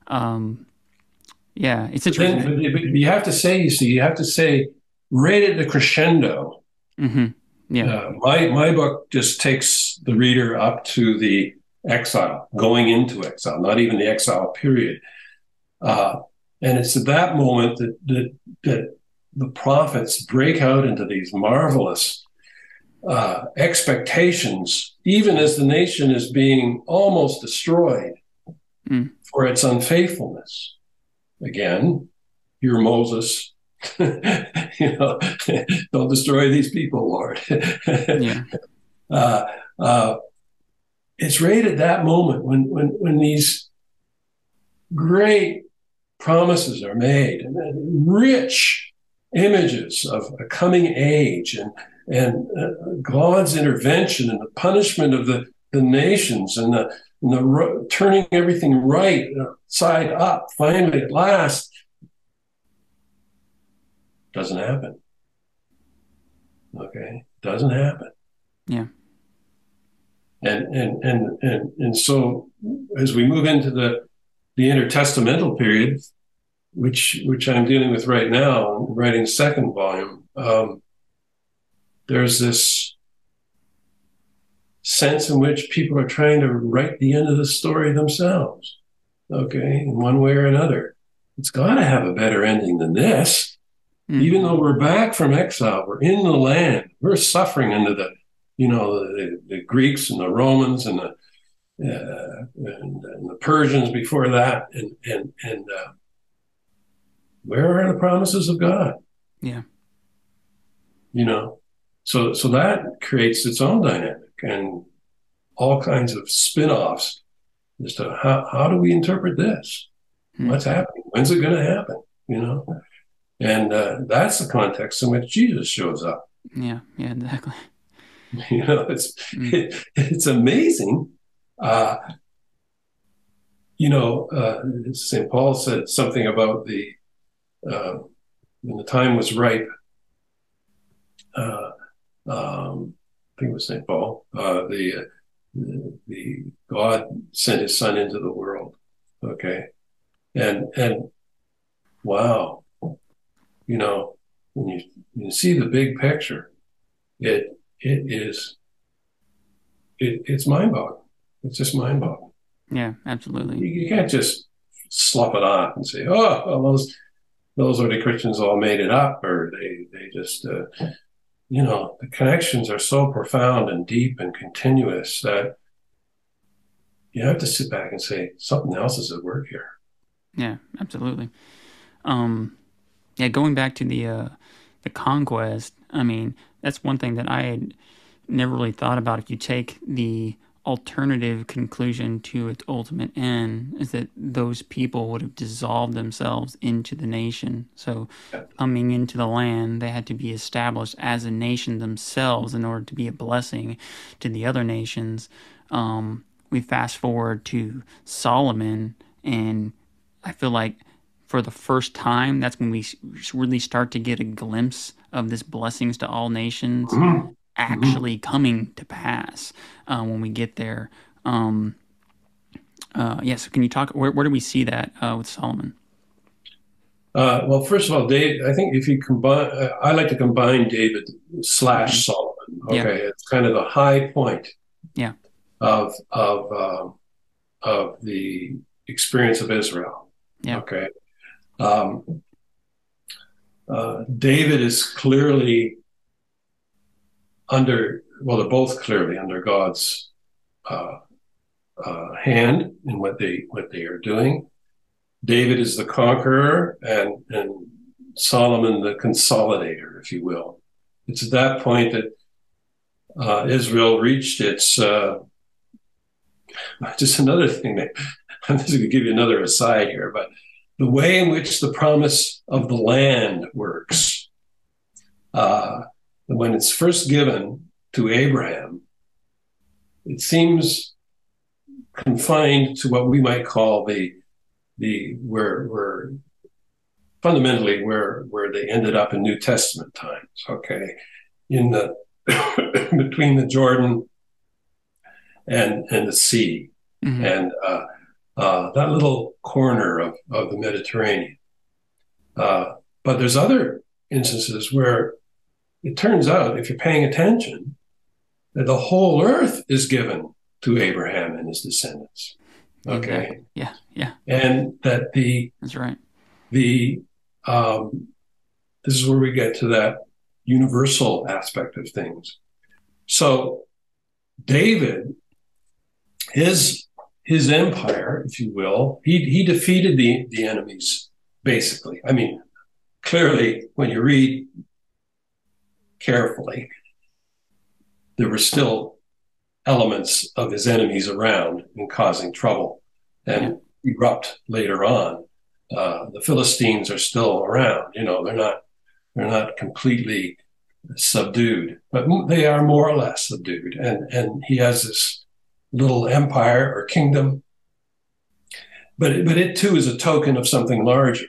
um, yeah, it's But then interesting. but you have to say, you see, you have to say right at the crescendo. hmm Yeah, Uh, my my book just takes the reader up to the exile, going into exile, not even the exile period. Uh, and it's at that moment that, that that the prophets break out into these marvelous uh, expectations, even as the nation is being almost destroyed Mm. for its unfaithfulness. Again, you're Moses. you know, don't destroy these people, Lord. yeah, uh, uh, it's right at that moment when when when these great promises are made and rich images of a coming age and and uh, God's intervention and the punishment of the the nations and the the ro- turning everything right uh, side up finally at last. Doesn't happen. Okay doesn't happen. Yeah. and and and and and so as we move into the the intertestamental period which which i'm dealing with right now I'm writing second volume um, there's this sense in which people are trying to write the end of the story themselves okay in one way or another it's got to have a better ending than this Mhm. even though we're back from exile, we're in the land, we're suffering under the, you know, the, the Greeks and the Romans and the uh, and, and the Persians before that, and and and uh, where are the promises of God? Yeah. you know, so so that creates its own dynamic and all kinds of spin-offs as to how how do we interpret this? Hmm. What's happening? When's it going to happen? You know. And uh, that's the context in which Jesus shows up. yeah, yeah, exactly. You know, it's Mm. it's amazing. Uh, you know, uh, St. Paul said something about the uh, when the time was ripe. Uh, um, I think it was St. Paul. Uh, the, uh, the the God sent His Son into the world. Okay, and and wow, you know, when you you see the big picture, it it is it, it's mind boggling. It's just mind boggling. Yeah, absolutely. You, you can't just slop it off and say, "Oh, well, those those early Christians all made it up," or they they just, uh, you know, the connections are so profound and deep and continuous that you have to sit back and say something else is at work here. Yeah, absolutely. Um, yeah, going back to the uh, the conquest. I mean, that's one thing that I had never really thought about. If you take the alternative conclusion to its ultimate end, is that those people would have dissolved themselves into the nation. So, coming into the land, they had to be established as a nation themselves in order to be a blessing to the other nations. Um, we fast forward to Solomon, and I feel like for the first time, that's when we really start to get a glimpse of this blessings to all nations actually coming to pass uh, when we get there. Um, uh, yeah, so can you talk? Where, where do we see that uh, with Solomon? Uh, well, first of all, Dave, I think if you combine, uh, I like to combine David slash Solomon. Okay, Yeah. it's kind of the high point. Yeah. Of of um of the experience of Israel. Yeah. Okay. Um, uh, David is clearly under, well, they're both clearly under God's uh, uh, hand in what they what they are doing. David is the conqueror, and and Solomon the consolidator, if you will. It's at that point that uh, Israel reached its. Uh, just another thing that I'm just going to give you another aside here, but the way in which the promise of the land works, uh, when it's first given to Abraham, it seems confined to what we might call the the where where fundamentally where where they ended up in New Testament times. Okay, in the between the Jordan and and the sea, Mhm. and uh, uh, that little corner of of the Mediterranean. Uh, but there's other instances where it turns out, if you're paying attention, that the whole earth is given to Abraham and his descendants. Okay, Yeah. Yeah. and that the That's right. the um, this is where we get to that universal aspect of things. So David, his his empire, if you will, he he defeated the the enemies basically. I mean, clearly when you read carefully, there were still elements of his enemies around and causing trouble and erupt later on uh, the Philistines are still around. You know, they're not they're not completely subdued, but they are more or less subdued. And and he has this little empire or kingdom, but it, but it too is a token of something larger.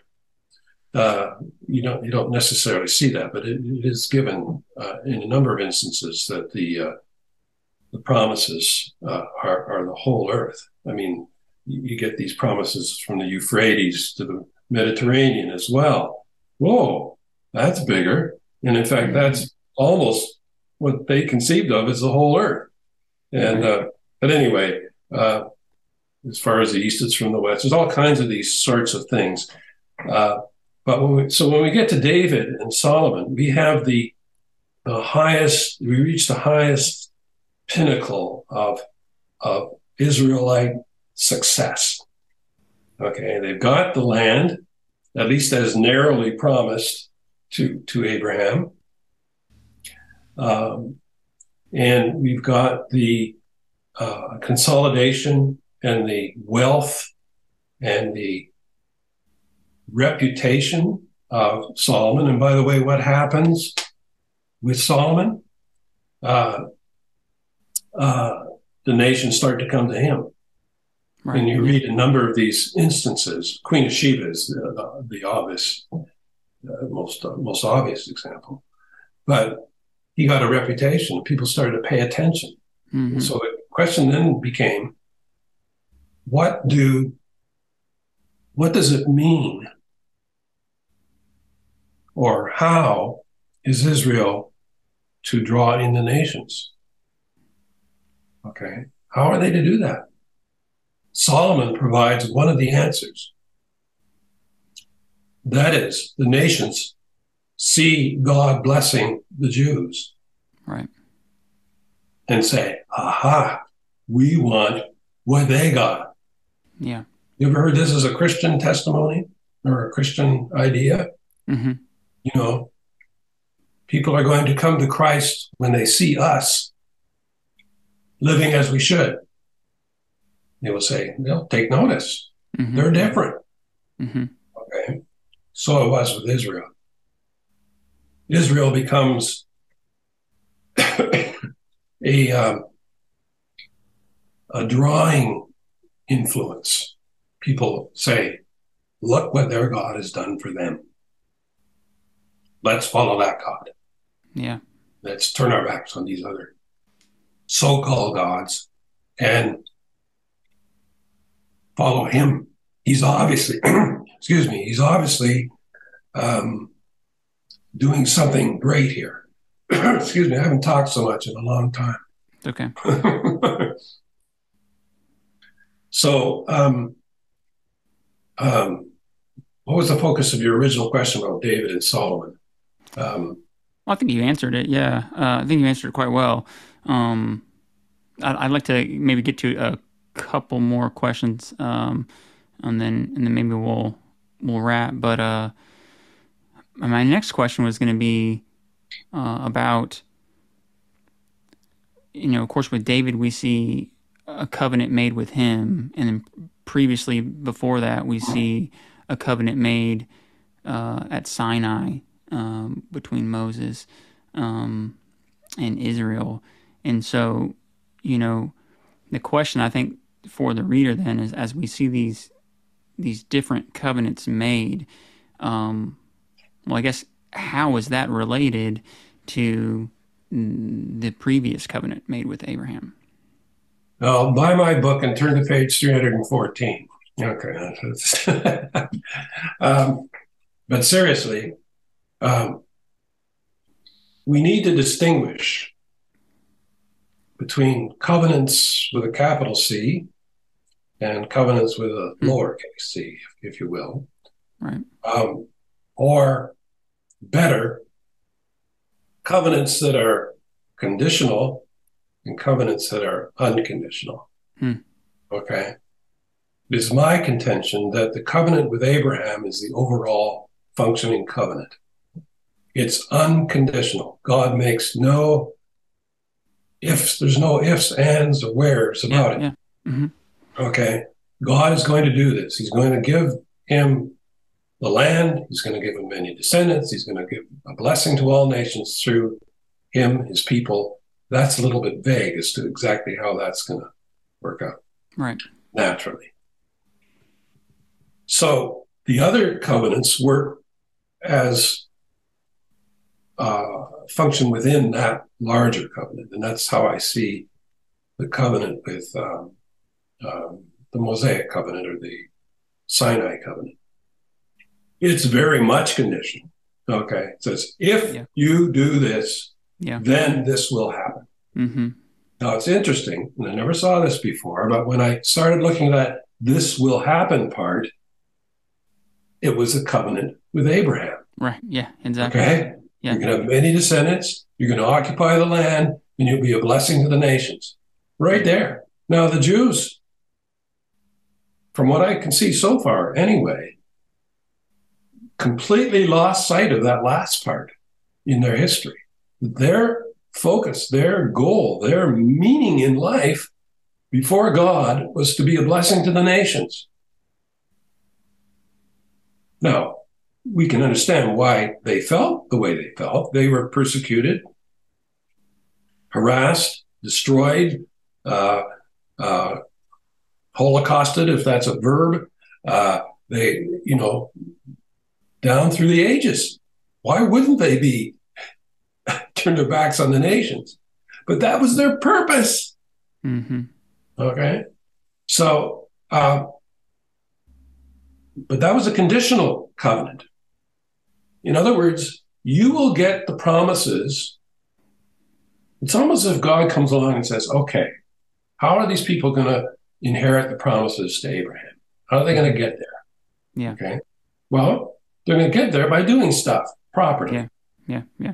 Uh, you don't you don't necessarily see that, but it, it is given uh, in a number of instances that the uh, the promises uh, are are the whole earth. I mean, you get these promises from the Euphrates to the Mediterranean as well. Whoa, that's bigger. And in fact, that's almost what they conceived of as the whole earth. And, uh, but anyway, uh, as far as the east is from the west, there's all kinds of these sorts of things. But when we, so when we get to David and Solomon, we have the, the highest, we reach the highest pinnacle of, of Israelite success. Okay, they've got the land, at least as narrowly promised to, to Abraham. Um, and we've got the uh, consolidation and the wealth and the reputation of Solomon. And by the way, what happens with Solomon? Uh, uh, the nations start to come to him. Right. And you read a number of these instances. Queen of Sheba is the, the, the obvious, uh, most uh, most obvious example. But he got a reputation. People started to pay attention. Mhm. So the question then became, what do what does it mean, or how is Israel to draw in the nations? Okay, how are they to do that? Solomon provides one of the answers. That is, the nations see God blessing the Jews Right. and say, aha, we want what they got. Yeah. You ever heard this as a Christian testimony or a Christian idea? hmm You know, people are going to come to Christ when they see us living as we should. They will say, they'll take notice. hmm They're different. hmm Okay. So it was with Israel. Israel becomes a, um, a drawing influence. People say, look what their God has done for them. Let's follow that God. Yeah. Let's turn our backs on these other so called gods and follow him. He's obviously, excuse me, he's obviously um, doing something great here. excuse me, I haven't talked so much in a long time. Okay. so, um, um, what was the focus of your original question about David and Solomon? Um, well, I think you answered it. Yeah, uh, I think you answered it quite well. Um, I, would like to maybe get to a couple more questions, um, and then and then maybe we'll we'll wrap. But uh, my next question was going to be uh, about you know, of course, with David, we see a covenant made with him, and then previously before that, we see a covenant made uh, at Sinai um, between Moses um, and Israel. And so, you know, the question I think for the reader then is as we see these these different covenants made, um, well, I guess how is that related to the previous covenant made with Abraham? Well, buy my book and turn to page 314. Okay. um, but seriously, um, we need to distinguish between covenants with a capital C and covenants with a hmm. lowercase c, if, you will. Right. Um, or better, covenants that are conditional and covenants that are unconditional. Hmm. Okay. It is my contention that the covenant with Abraham is the overall functioning covenant. It's unconditional. God makes no ifs, there's no ifs, ands, or wheres about yeah, it. Yeah. Mm-hmm. Okay. God is going to do this. He's going to give him the land. He's going to give him many descendants. He's going to give a blessing to all nations through him, his people. That's a little bit vague as to exactly how that's going to work out. Right. Naturally. So the other covenants work as uh, function within that larger covenant, and that's how I see the covenant with um, um, the Mosaic covenant or the Sinai covenant. It's very much conditional. Okay, it says if yeah. you do this, yeah. then this will happen. Mm-hmm. Now it's interesting, and I never saw this before, but when I started looking at this will happen part, it was a covenant with Abraham. Right. Yeah, exactly. Okay. Yeah. You're going to have many descendants. You're going to occupy the land, and you'll be a blessing to the nations. Right there. Now, the Jews, from what I can see so far anyway, completely lost sight of that last part in their history. Their focus, their goal, their meaning in life before God was to be a blessing to the nations. Now, we can understand why they felt the way they felt. They were persecuted, harassed, destroyed, uh, uh, holocausted, if that's a verb. Uh, they, you know, down through the ages. Why wouldn't they be turn their backs on the nations? But that was their purpose. Mm-hmm. Okay. So, uh, but that was a conditional covenant. In other words, you will get the promises. It's almost as if God comes along and says, okay, how are these people going to inherit the promises to Abraham? How are they going to get there? Yeah. Okay. Well, they're going to get there by doing stuff properly. Yeah. Yeah. Yeah.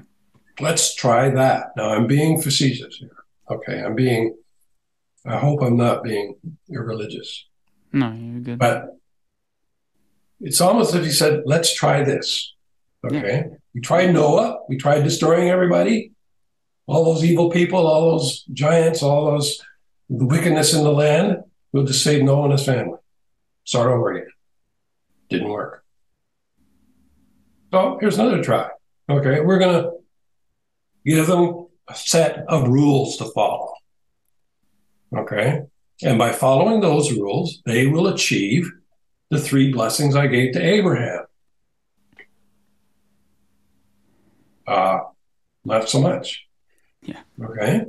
Let's try that. Now, I'm being facetious here. Okay. I'm being, I hope I'm not being irreligious. No, you're good. But it's almost as if he said, let's try this. Okay. Yeah. We tried Noah. We tried destroying everybody, all those evil people, all those giants, all those the wickedness in the land. We'll just save Noah and his family. Start over again. Didn't work. So here's another try. Okay. We're going to give them a set of rules to follow. Okay. And by following those rules, they will achieve the three blessings I gave to Abraham. Uh, not so much. Yeah. Okay.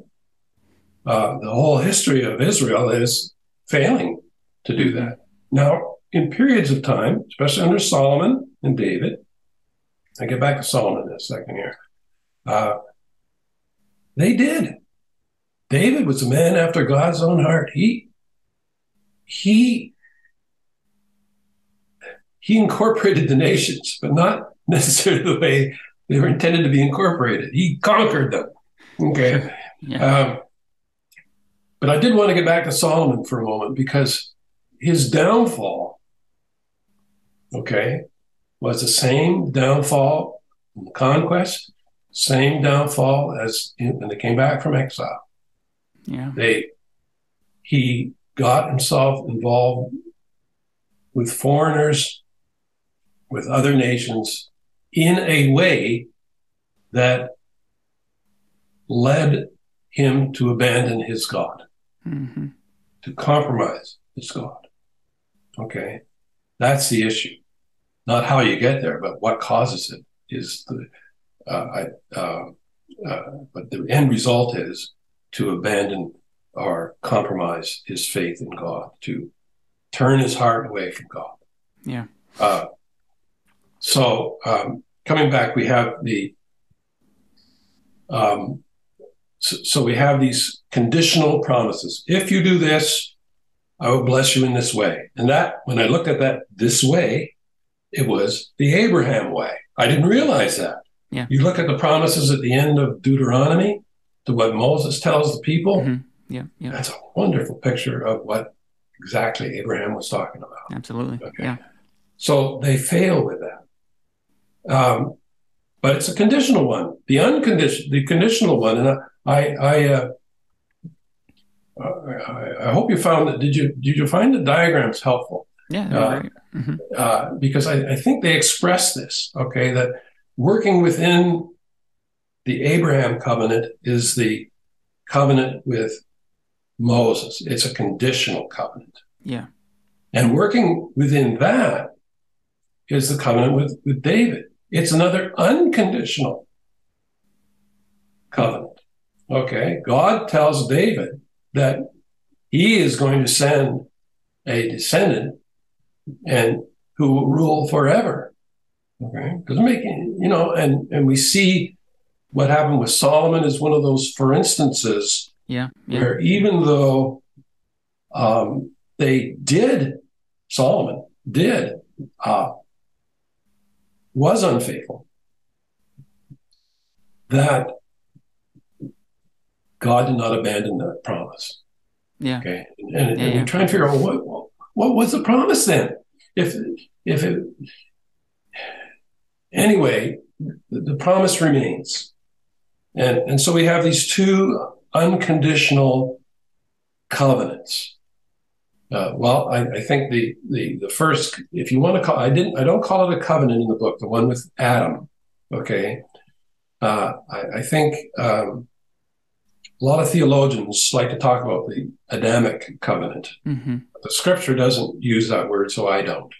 Uh, the whole history of Israel is failing to do that. Now, in periods of time, especially under Solomon and David, I get back to Solomon in a second here. Uh, they did. David was a man after God's own heart. He he he incorporated the nations, but not necessarily the way they were intended to be incorporated. He conquered them. Okay. Yeah. Um, but I did want to get back to Solomon for a moment because his downfall, okay, was the same downfall in the conquest, same downfall as when they came back from exile. Yeah. They he got himself involved with foreigners, with other nations, in a way that led him to abandon his God, hmm to compromise his God. Okay, that's the issue. Not how you get there, but what causes it is the. Uh, I, uh, uh, but the end result is to abandon or compromise his faith in God, to turn his heart away from God. Yeah. So um, coming back, we have the. Um, so, so we have these conditional promises. If you do this, I will bless you in this way. And that, when I looked at that this way, it was the Abraham way. I didn't realize that. Yeah. You look at the promises at the end of Deuteronomy to what Moses tells the people. Mhm. Yeah. Yeah. That's a wonderful picture of what exactly Abraham was talking about. Absolutely. Okay. Yeah. So they fail with that. Um, but it's a conditional one. The unconditional, the conditional one, and I, I, uh, I, I hope you found that. Did you did you find the diagrams helpful? Yeah. Uh, great. Mhm. Uh, because I, I think they express this. Okay, that working within the Abraham covenant is the covenant with Moses. It's a conditional covenant. Yeah. And working within that is the covenant with, with David. It's another unconditional covenant. Okay. God tells David that he is going to send a descendant and who will rule forever. Okay. Because making, you know, and, and we see what happened with Solomon is one of those for instances Yeah. Yeah. where even though um, they did, Solomon did, uh, was unfaithful, that God did not abandon that promise. Yeah. Okay, and, and, Yeah, and yeah. we try and figure out what, what what was the promise then? If if it anyway, the, the promise remains, and and so we have these two unconditional covenants. Uh, well, I, I think the, the the first, if you want to call, I didn't, I don't call it a covenant in the book, the one with Adam. Okay, uh, I, I think um, a lot of theologians like to talk about the Adamic covenant. hmm The Scripture doesn't use that word, so I don't.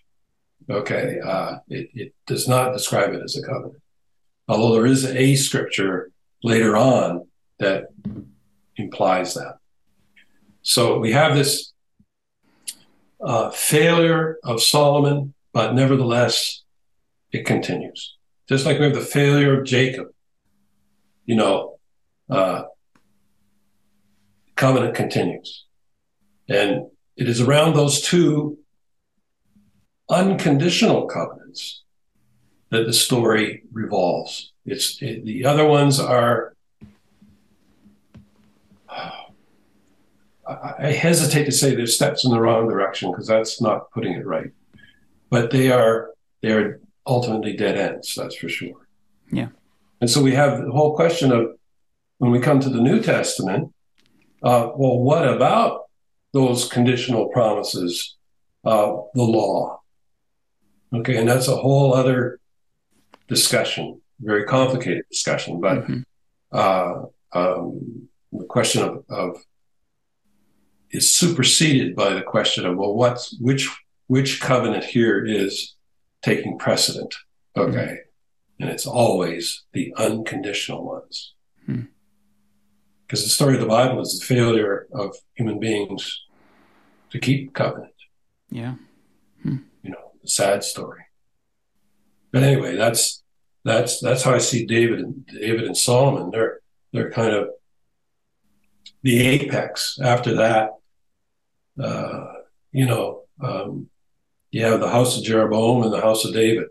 Okay, uh, it, it does not describe it as a covenant, although there is a Scripture later on that implies that. So we have this uh, failure of Solomon, but nevertheless, it continues. Just like we have the failure of Jacob, you know, uh, covenant continues. And it is around those two unconditional covenants that the story revolves. It's it, the other ones are I hesitate to say they're steps in the wrong direction because that's not putting it right. But they are they are ultimately dead ends, that's for sure. Yeah. And so we have the whole question of when we come to the New Testament, uh, well, what about those conditional promises of the law? Okay, and that's a whole other discussion, very complicated discussion, but Mhm. uh, um, the question of, of is superseded by the question of well, what's which which covenant here is taking precedent? Okay, and it's always the unconditional ones, Hmm. because the story of the Bible is the failure of human beings to keep covenant. Yeah. You know, sad story. But anyway, that's that's that's how I see David and David and Solomon. They're they're kind of the apex. After that, uh, you know, um, you have the house of Jeroboam and the house of David.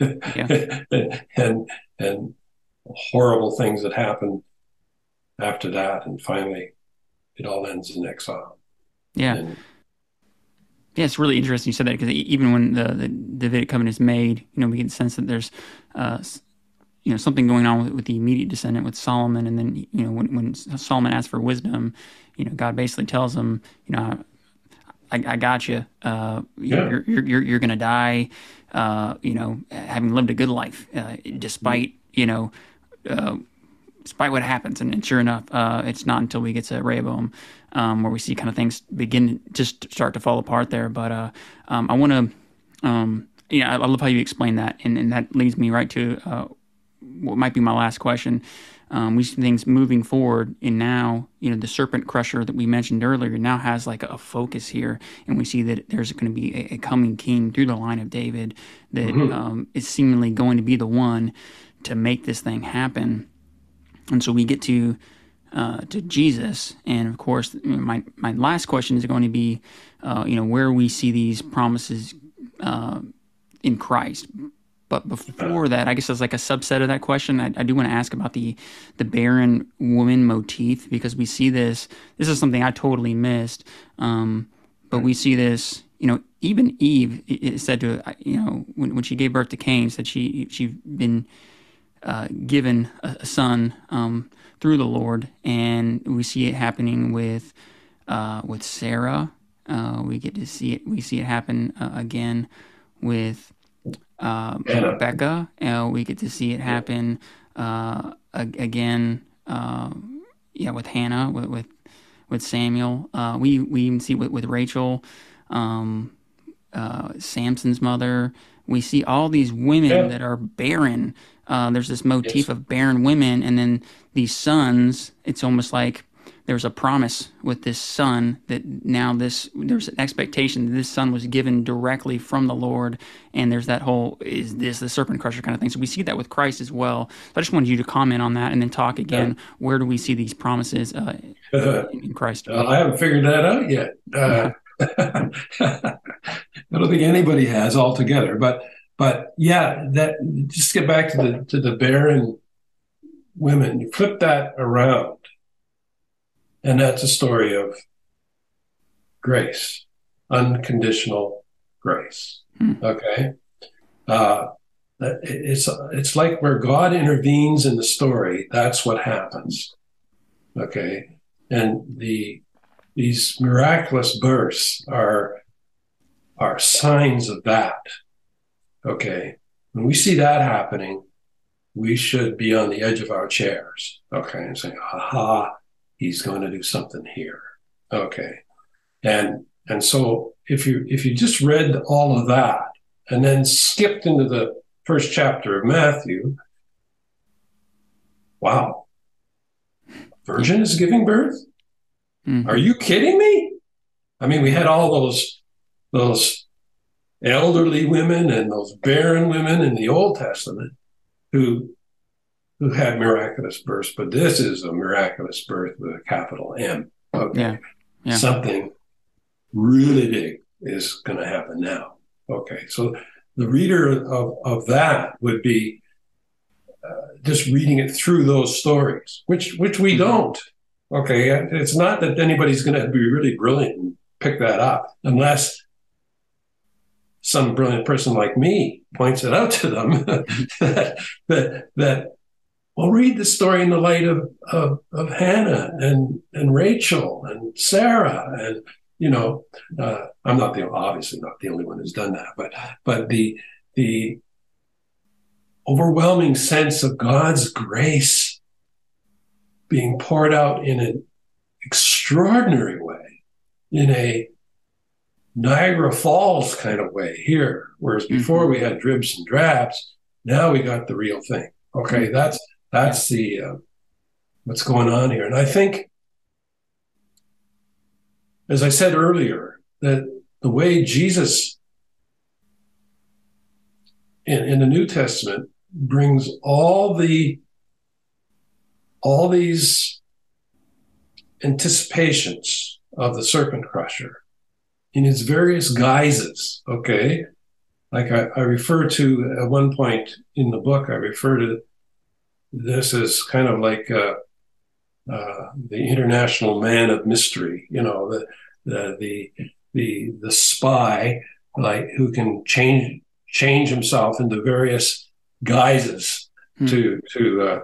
Yeah. and and horrible things that happen after that, and finally, it all ends in exile. Yeah. And Yeah, it's really interesting you said that because even when the, the Davidic covenant is made, you know, we get the sense that there's, uh, you know, something going on with, with the immediate descendant with Solomon, and then you know when when Solomon asks for wisdom, you know, God basically tells him, you know, I, I got you. Uh, Yeah. you're, you're you're you're gonna die, uh, you know, having lived a good life, uh, despite you know. Uh, despite what happens. And, and sure enough, uh, it's not until we get to Rehoboam um, where we see kind of things begin to just start to fall apart there. But uh, um, I want to, um, you know, I I love how you explain that, and, and that leads me right to uh, what might be my last question. Um, we see things moving forward, and now you know the serpent crusher that we mentioned earlier now has like a focus here, and we see that there's going to be a, a coming king through the line of David that um, is seemingly going to be the one to make this thing happen. And so we get to uh, to Jesus, and of course, you know, my my last question is going to be, uh, you know, where we see these promises uh, in Christ. But before that, I guess as like a subset of that question, I, I do want to ask about the the barren woman motif because we see this. This is something I totally missed, um, but we see this. You know, even Eve is said to, you know, when, when she gave birth to Cain, said she she'd been uh, given a, a son um, through the Lord, and we see it happening with uh, with Sarah. Uh, we get to see it. We see it happen uh, again with uh, Hannah. Rebecca. Uh, we get to see it happen uh, again. Uh, yeah, with Hannah, with with, with Samuel. Uh, we we even see with with Rachel. Um, uh, Samson's mother. We see all these women Yeah. that are barren. Uh, there's this motif Yes. of barren women, and then these sons. It's almost like there's a promise with this son that now this there's an expectation that this son was given directly from the Lord, and there's that whole is this the serpent crusher kind of thing. So we see that with Christ as well. So I just wanted you to comment on that, and then talk again. Where do we see these promises uh, in Christ? Well, I haven't figured that out yet. Uh, I don't think anybody has altogether, but but yeah, that just get back to the to the barren women. You flip that around, and that's a story of grace, unconditional grace. Hmm. Okay, uh, it's it's like where God intervenes in the story. That's what happens. Okay, and the these miraculous births are are signs of that. Okay. When we see that happening, we should be on the edge of our chairs. Okay. And say, aha, he's going to do something here. Okay. And and so if you if you just read all of that and then skipped into the first chapter of Matthew, wow. Virgin is giving birth? Mhm. Are you kidding me? I mean, we had all those those elderly women and those barren women in the Old Testament who who had miraculous births, but this is a miraculous birth with a capital M. Okay. Yeah. Yeah. Something really big is going to happen now. Okay. So the reader of, of that would be uh, just reading it through those stories, which which we don't. Okay, it's not that anybody's going to be really brilliant and pick that up unless some brilliant person like me points it out to them that, that that well read the story in the light of, of of Hannah and and Rachel and Sarah and you know uh, I'm not the obviously not the only one who's done that but but the the overwhelming sense of God's grace being poured out in an extraordinary way, in a Niagara Falls kind of way here. Whereas before we had dribs and drabs, now we got the real thing. Okay, that's that's the uh, what's going on here, and I think, as I said earlier, that the way Jesus in, in the New Testament brings all the all these anticipations of the serpent crusher in its various guises. Okay, like I, I refer to at one point in the book, I refer to this is kind of like uh, uh, the international man of mystery. You know, the the the the, the spy, like who can change change himself into various guises hmm. to to. Uh,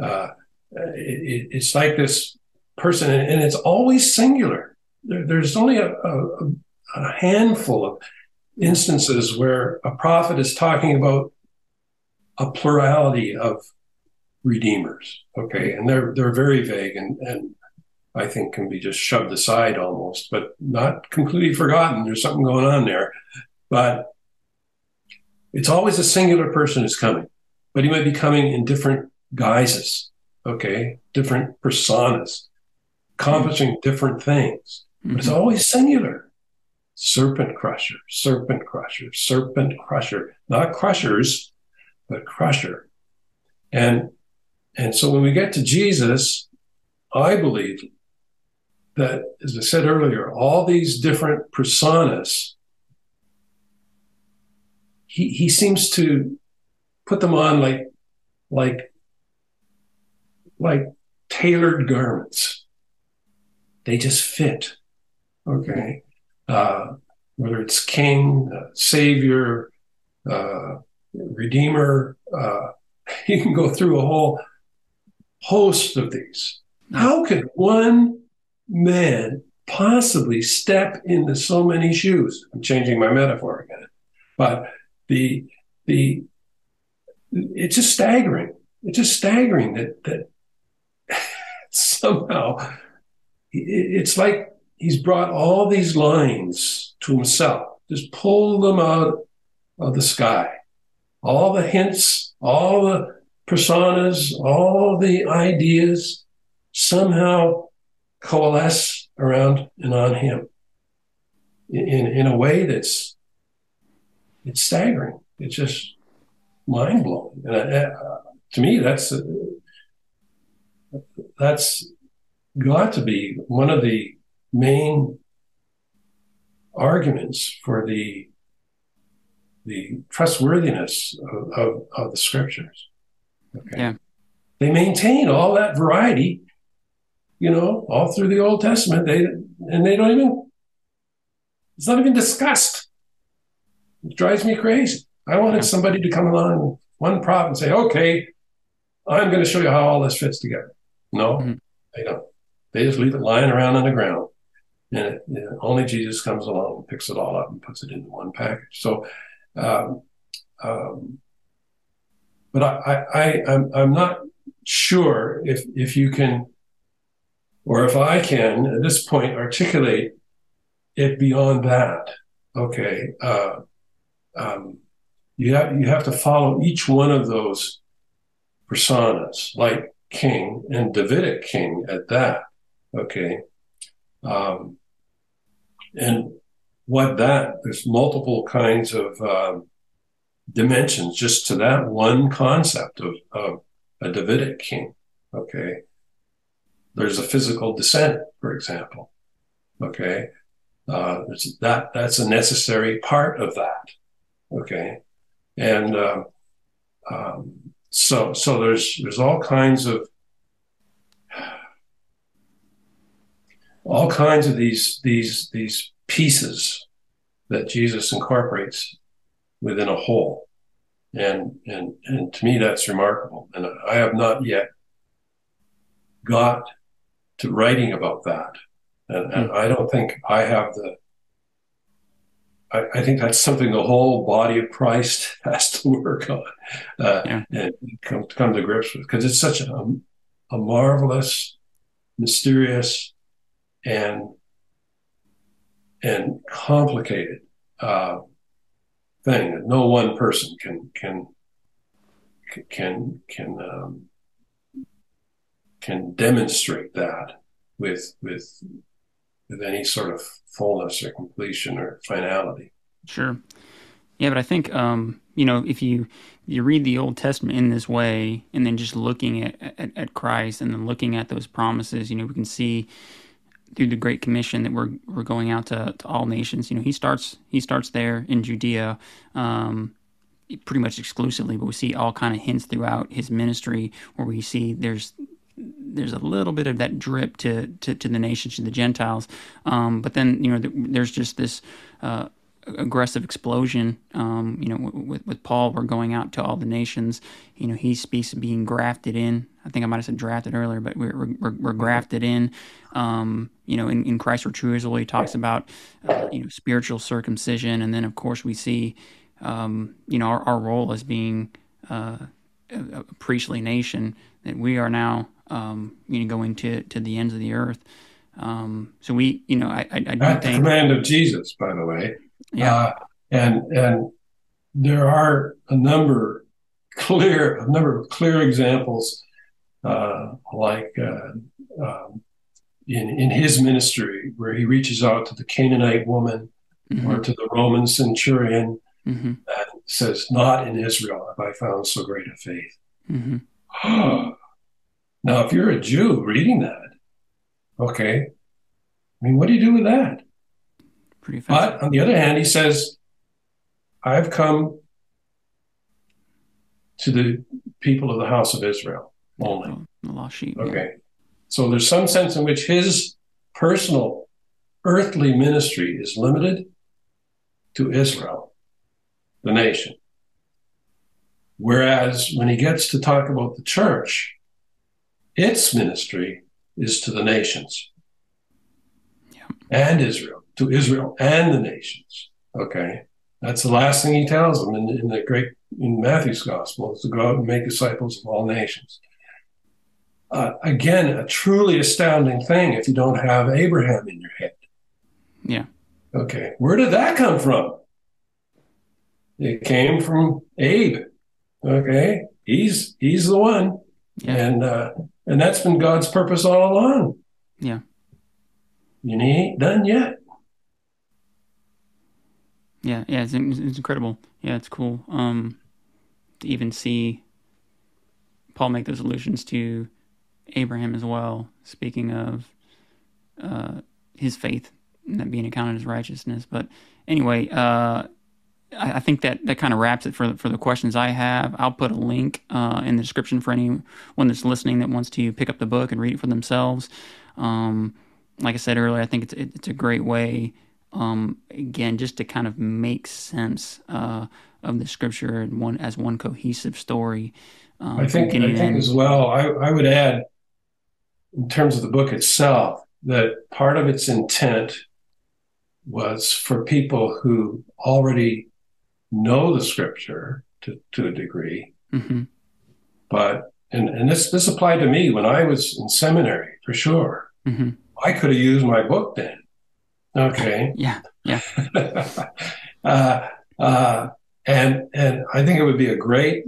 uh, it, it's like this person, and it's always singular. There, there's only a, a, a handful of instances where a prophet is talking about a plurality of redeemers. Okay, and they're they're very vague and and I think can be just shoved aside almost, but not completely forgotten. There's something going on there, but it's always a singular person who's coming, but he might be coming in different guises. Okay, different personas, accomplishing different things, but it's mm-hmm. always singular serpent crusher, serpent crusher, serpent crusher, not crushers, but crusher. And and so when we get to Jesus, I believe that, as I said earlier, all these different personas, he, he seems to put them on like like like tailored garments. They just fit. Okay uh, whether it's king, uh, savior, uh, redeemer. Uh, you can go through a whole host of these. Hmm. How could one man possibly step into so many shoes? I'm changing my metaphor again, but the the it's just staggering. It's just staggering that that somehow it's like he's brought all these lines to himself, just pulled them out of the sky. All the hints, all the personas, all the ideas somehow coalesce around and on him in, in a way that's it's staggering. It's just mind blowing. And uh, to me, that's uh, that's got to be one of the main arguments for the the trustworthiness of, of, of the scriptures. Okay. Yeah. They maintain all that variety, you know, all through the Old Testament. They and they don't even it's not even discussed. It drives me crazy. I wanted somebody to come along, one prophet, and say, okay, I'm going to show you how all this fits together. No, mm-hmm. they don't. They just leave it lying around on the ground and it, you know, only Jesus comes along and picks it all up and puts it into one package. So, um, um, but I, I, I'm, I'm not sure if if you can, or if I can at this point articulate it beyond that. Okay, uh, um, you have you have to follow each one of those personas, like king and Davidic king at that. Okay. Um, and what that there's multiple kinds of um, dimensions just to that one concept of, of a Davidic king. Okay, there's a physical descent, for example. Okay, uh, that that's a necessary part of that. Okay, and um, um, so so there's there's all kinds of all kinds of these these these pieces that Jesus incorporates within a whole. And and and to me that's remarkable. And I have not yet got to writing about that. And, and hmm. I don't think I have the I, I, think that's something the whole body of Christ has to work on uh, yeah. and come, come to grips with because it's such a, a marvelous, mysterious, and and complicated uh, thing that no one person can can can can um, can demonstrate that with with with any sort of fullness or completion or finality. Sure. Yeah, but I think um, you know if you you read the Old Testament in this way, and then just looking at, at, at Christ, and then looking at those promises, you know, we can see through the Great Commission that we're we're going out to, to all nations. You know, he starts he starts there in Judea, um, pretty much exclusively, but we see all kind of hints throughout his ministry where we see there's there's a little bit of that drip to to, to the nations to the Gentiles, um, but then you know there's just this. Uh, aggressive explosion. Um, you know, with with Paul, we're going out to all the nations. You know, he speaks of being grafted in. I think I might have said drafted earlier, but we're we're, we're grafted in. Um, you know, in, in Christ Israel, he talks about uh, you know spiritual circumcision, and then of course we see um, you know our, our role as being uh, a, a, priestly nation that we are now um, you know going to to the ends of the earth. Um, so we, you know, I, I, I do At think the command of Jesus, by the way. Yeah. Uh, and and there are a number clear a number of clear examples, uh, like uh, um, in in his ministry where he reaches out to the Canaanite woman Mhm. or to the Roman centurion Mhm. and says, "Not in Israel have I found so great a faith." Mhm. now, if you're a Jew reading that, okay, I mean, what do you do with that? Pretty offensive. But on the other hand, he says, I've come to the people of the house of Israel only. the, the lost sheep. yeah. Okay. So there's some sense in which his personal earthly ministry is limited to Israel, the nation. Whereas when he gets to talk about the church, its ministry is to the nations Yeah. and Israel, to Israel and the nations. Okay. That's the last thing he tells them in, in the great, in Matthew's gospel is to go out and make disciples of all nations. Uh, again, a truly astounding thing if you don't have Abraham in your head. Yeah. Okay. Where did that come from? It came from Abe. Okay. He's, he's the one. Yeah. And, uh, and that's been God's purpose all along. Yeah. And he ain't done yet. Yeah, yeah, it's, it's incredible. Yeah, it's cool. Um, to even see Paul make those allusions to Abraham as well, speaking of uh, his faith and that being accounted as righteousness. But anyway, uh, I, I think that that kind of wraps it for the, for the questions I have. I'll put a link uh, in the description for anyone that's listening that wants to pick up the book and read it for themselves. Um, like I said earlier, I think it's it, it's a great way um, again, just to kind of make sense uh, of the scripture and one as one cohesive story. Um, I think, I think end. as well, I, I would add, in terms of the book itself, that part of its intent was for people who already know the scripture to, to a degree, Mhm. but and, and this this applied to me when I was in seminary for sure. Mhm. I could have used my book then. Okay. Yeah, yeah, uh, uh, and and I think it would be a great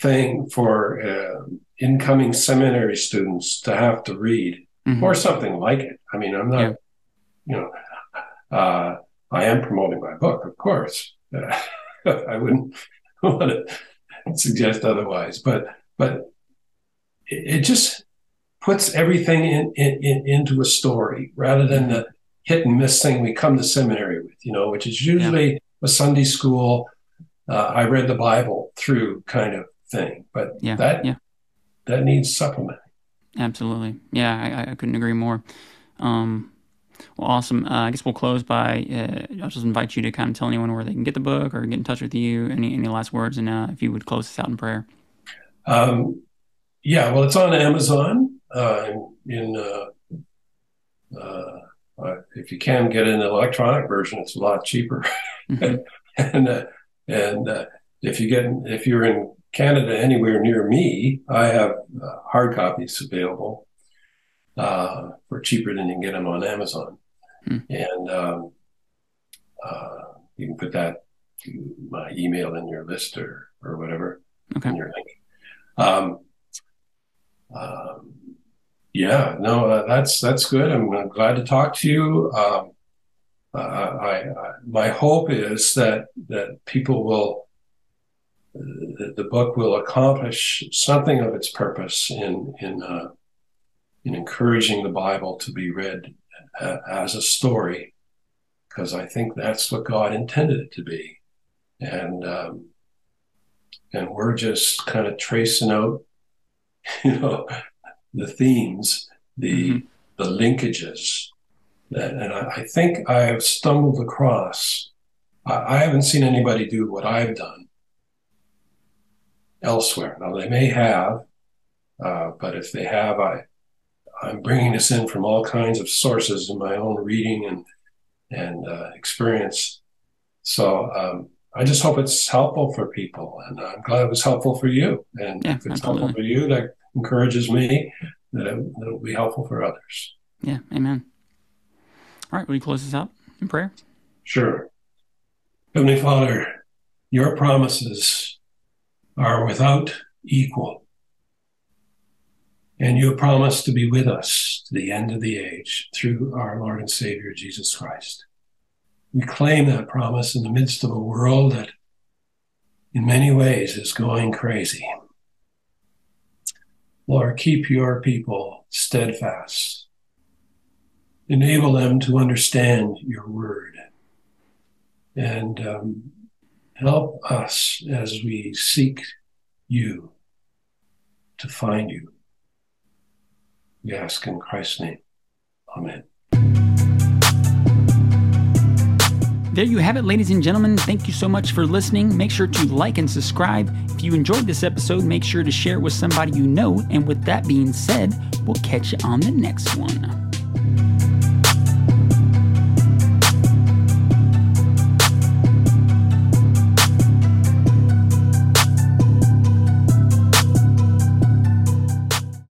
thing for uh, incoming seminary students to have to read Mhm. or something like it. I mean, I'm not, Yeah. you know, uh, I am promoting my book, of course. I wouldn't want to suggest otherwise, but but it, it just puts everything in, in, in into a story rather than the hit and miss thing we come to seminary with, you know, which is usually a Sunday school. Uh, I read the Bible through kind of thing, but yeah, that yeah, that needs supplement. absolutely. Yeah, I, I couldn't agree more. Um, well, awesome. Uh, I guess we'll close by. Uh, I'll just invite you to kind of tell anyone where they can get the book or get in touch with you. Any any last words, and uh, if you would close us out in prayer. Um, yeah, well, it's on Amazon. Uh, in uh, if you can get an electronic version, it's a lot cheaper. Mhm. and uh, and uh, if you get if you're in Canada anywhere near me, I have uh, hard copies available uh, for cheaper than you can get them on Amazon. Hmm. And um, uh, you can put that to my email in your list or or whatever Okay. in your link. Um, um, yeah, no, uh, that's that's good. I'm, uh, glad to talk to you. Um, uh, I, I, my hope is that that people will the, the book will accomplish something of its purpose in in uh, in encouraging the Bible to be read uh, as a story, because I think that's what God intended it to be. And um, and we're just kind of tracing out, you know, the themes, the mm-hmm. the linkages. That, and I, I, think I have stumbled across. I, I haven't seen anybody do what I've done elsewhere. Now they may have, uh, but if they have, I I'm bringing this in from all kinds of sources in my own reading and and uh, experience. So um, I just hope it's helpful for people, and I'm glad it was helpful for you. And yeah, if it's absolutely. helpful for you, that encourages me that it, will be helpful for others. Yeah, Amen. All right, will you close this out in prayer? Sure. Heavenly Father, your promises are without equal. And you have promised to be with us to the end of the age through our Lord and Savior, Jesus Christ. We claim that promise in the midst of a world that, in many ways, is going crazy. Lord, keep your people steadfast. Enable them to understand your word. And um, help us as we seek you to find you. We ask in Christ's name. Amen. There you have it, ladies and gentlemen. Thank you so much for listening. Make sure to like and subscribe. If you enjoyed this episode, make sure to share it with somebody you know. And with that being said, we'll catch you on the next one.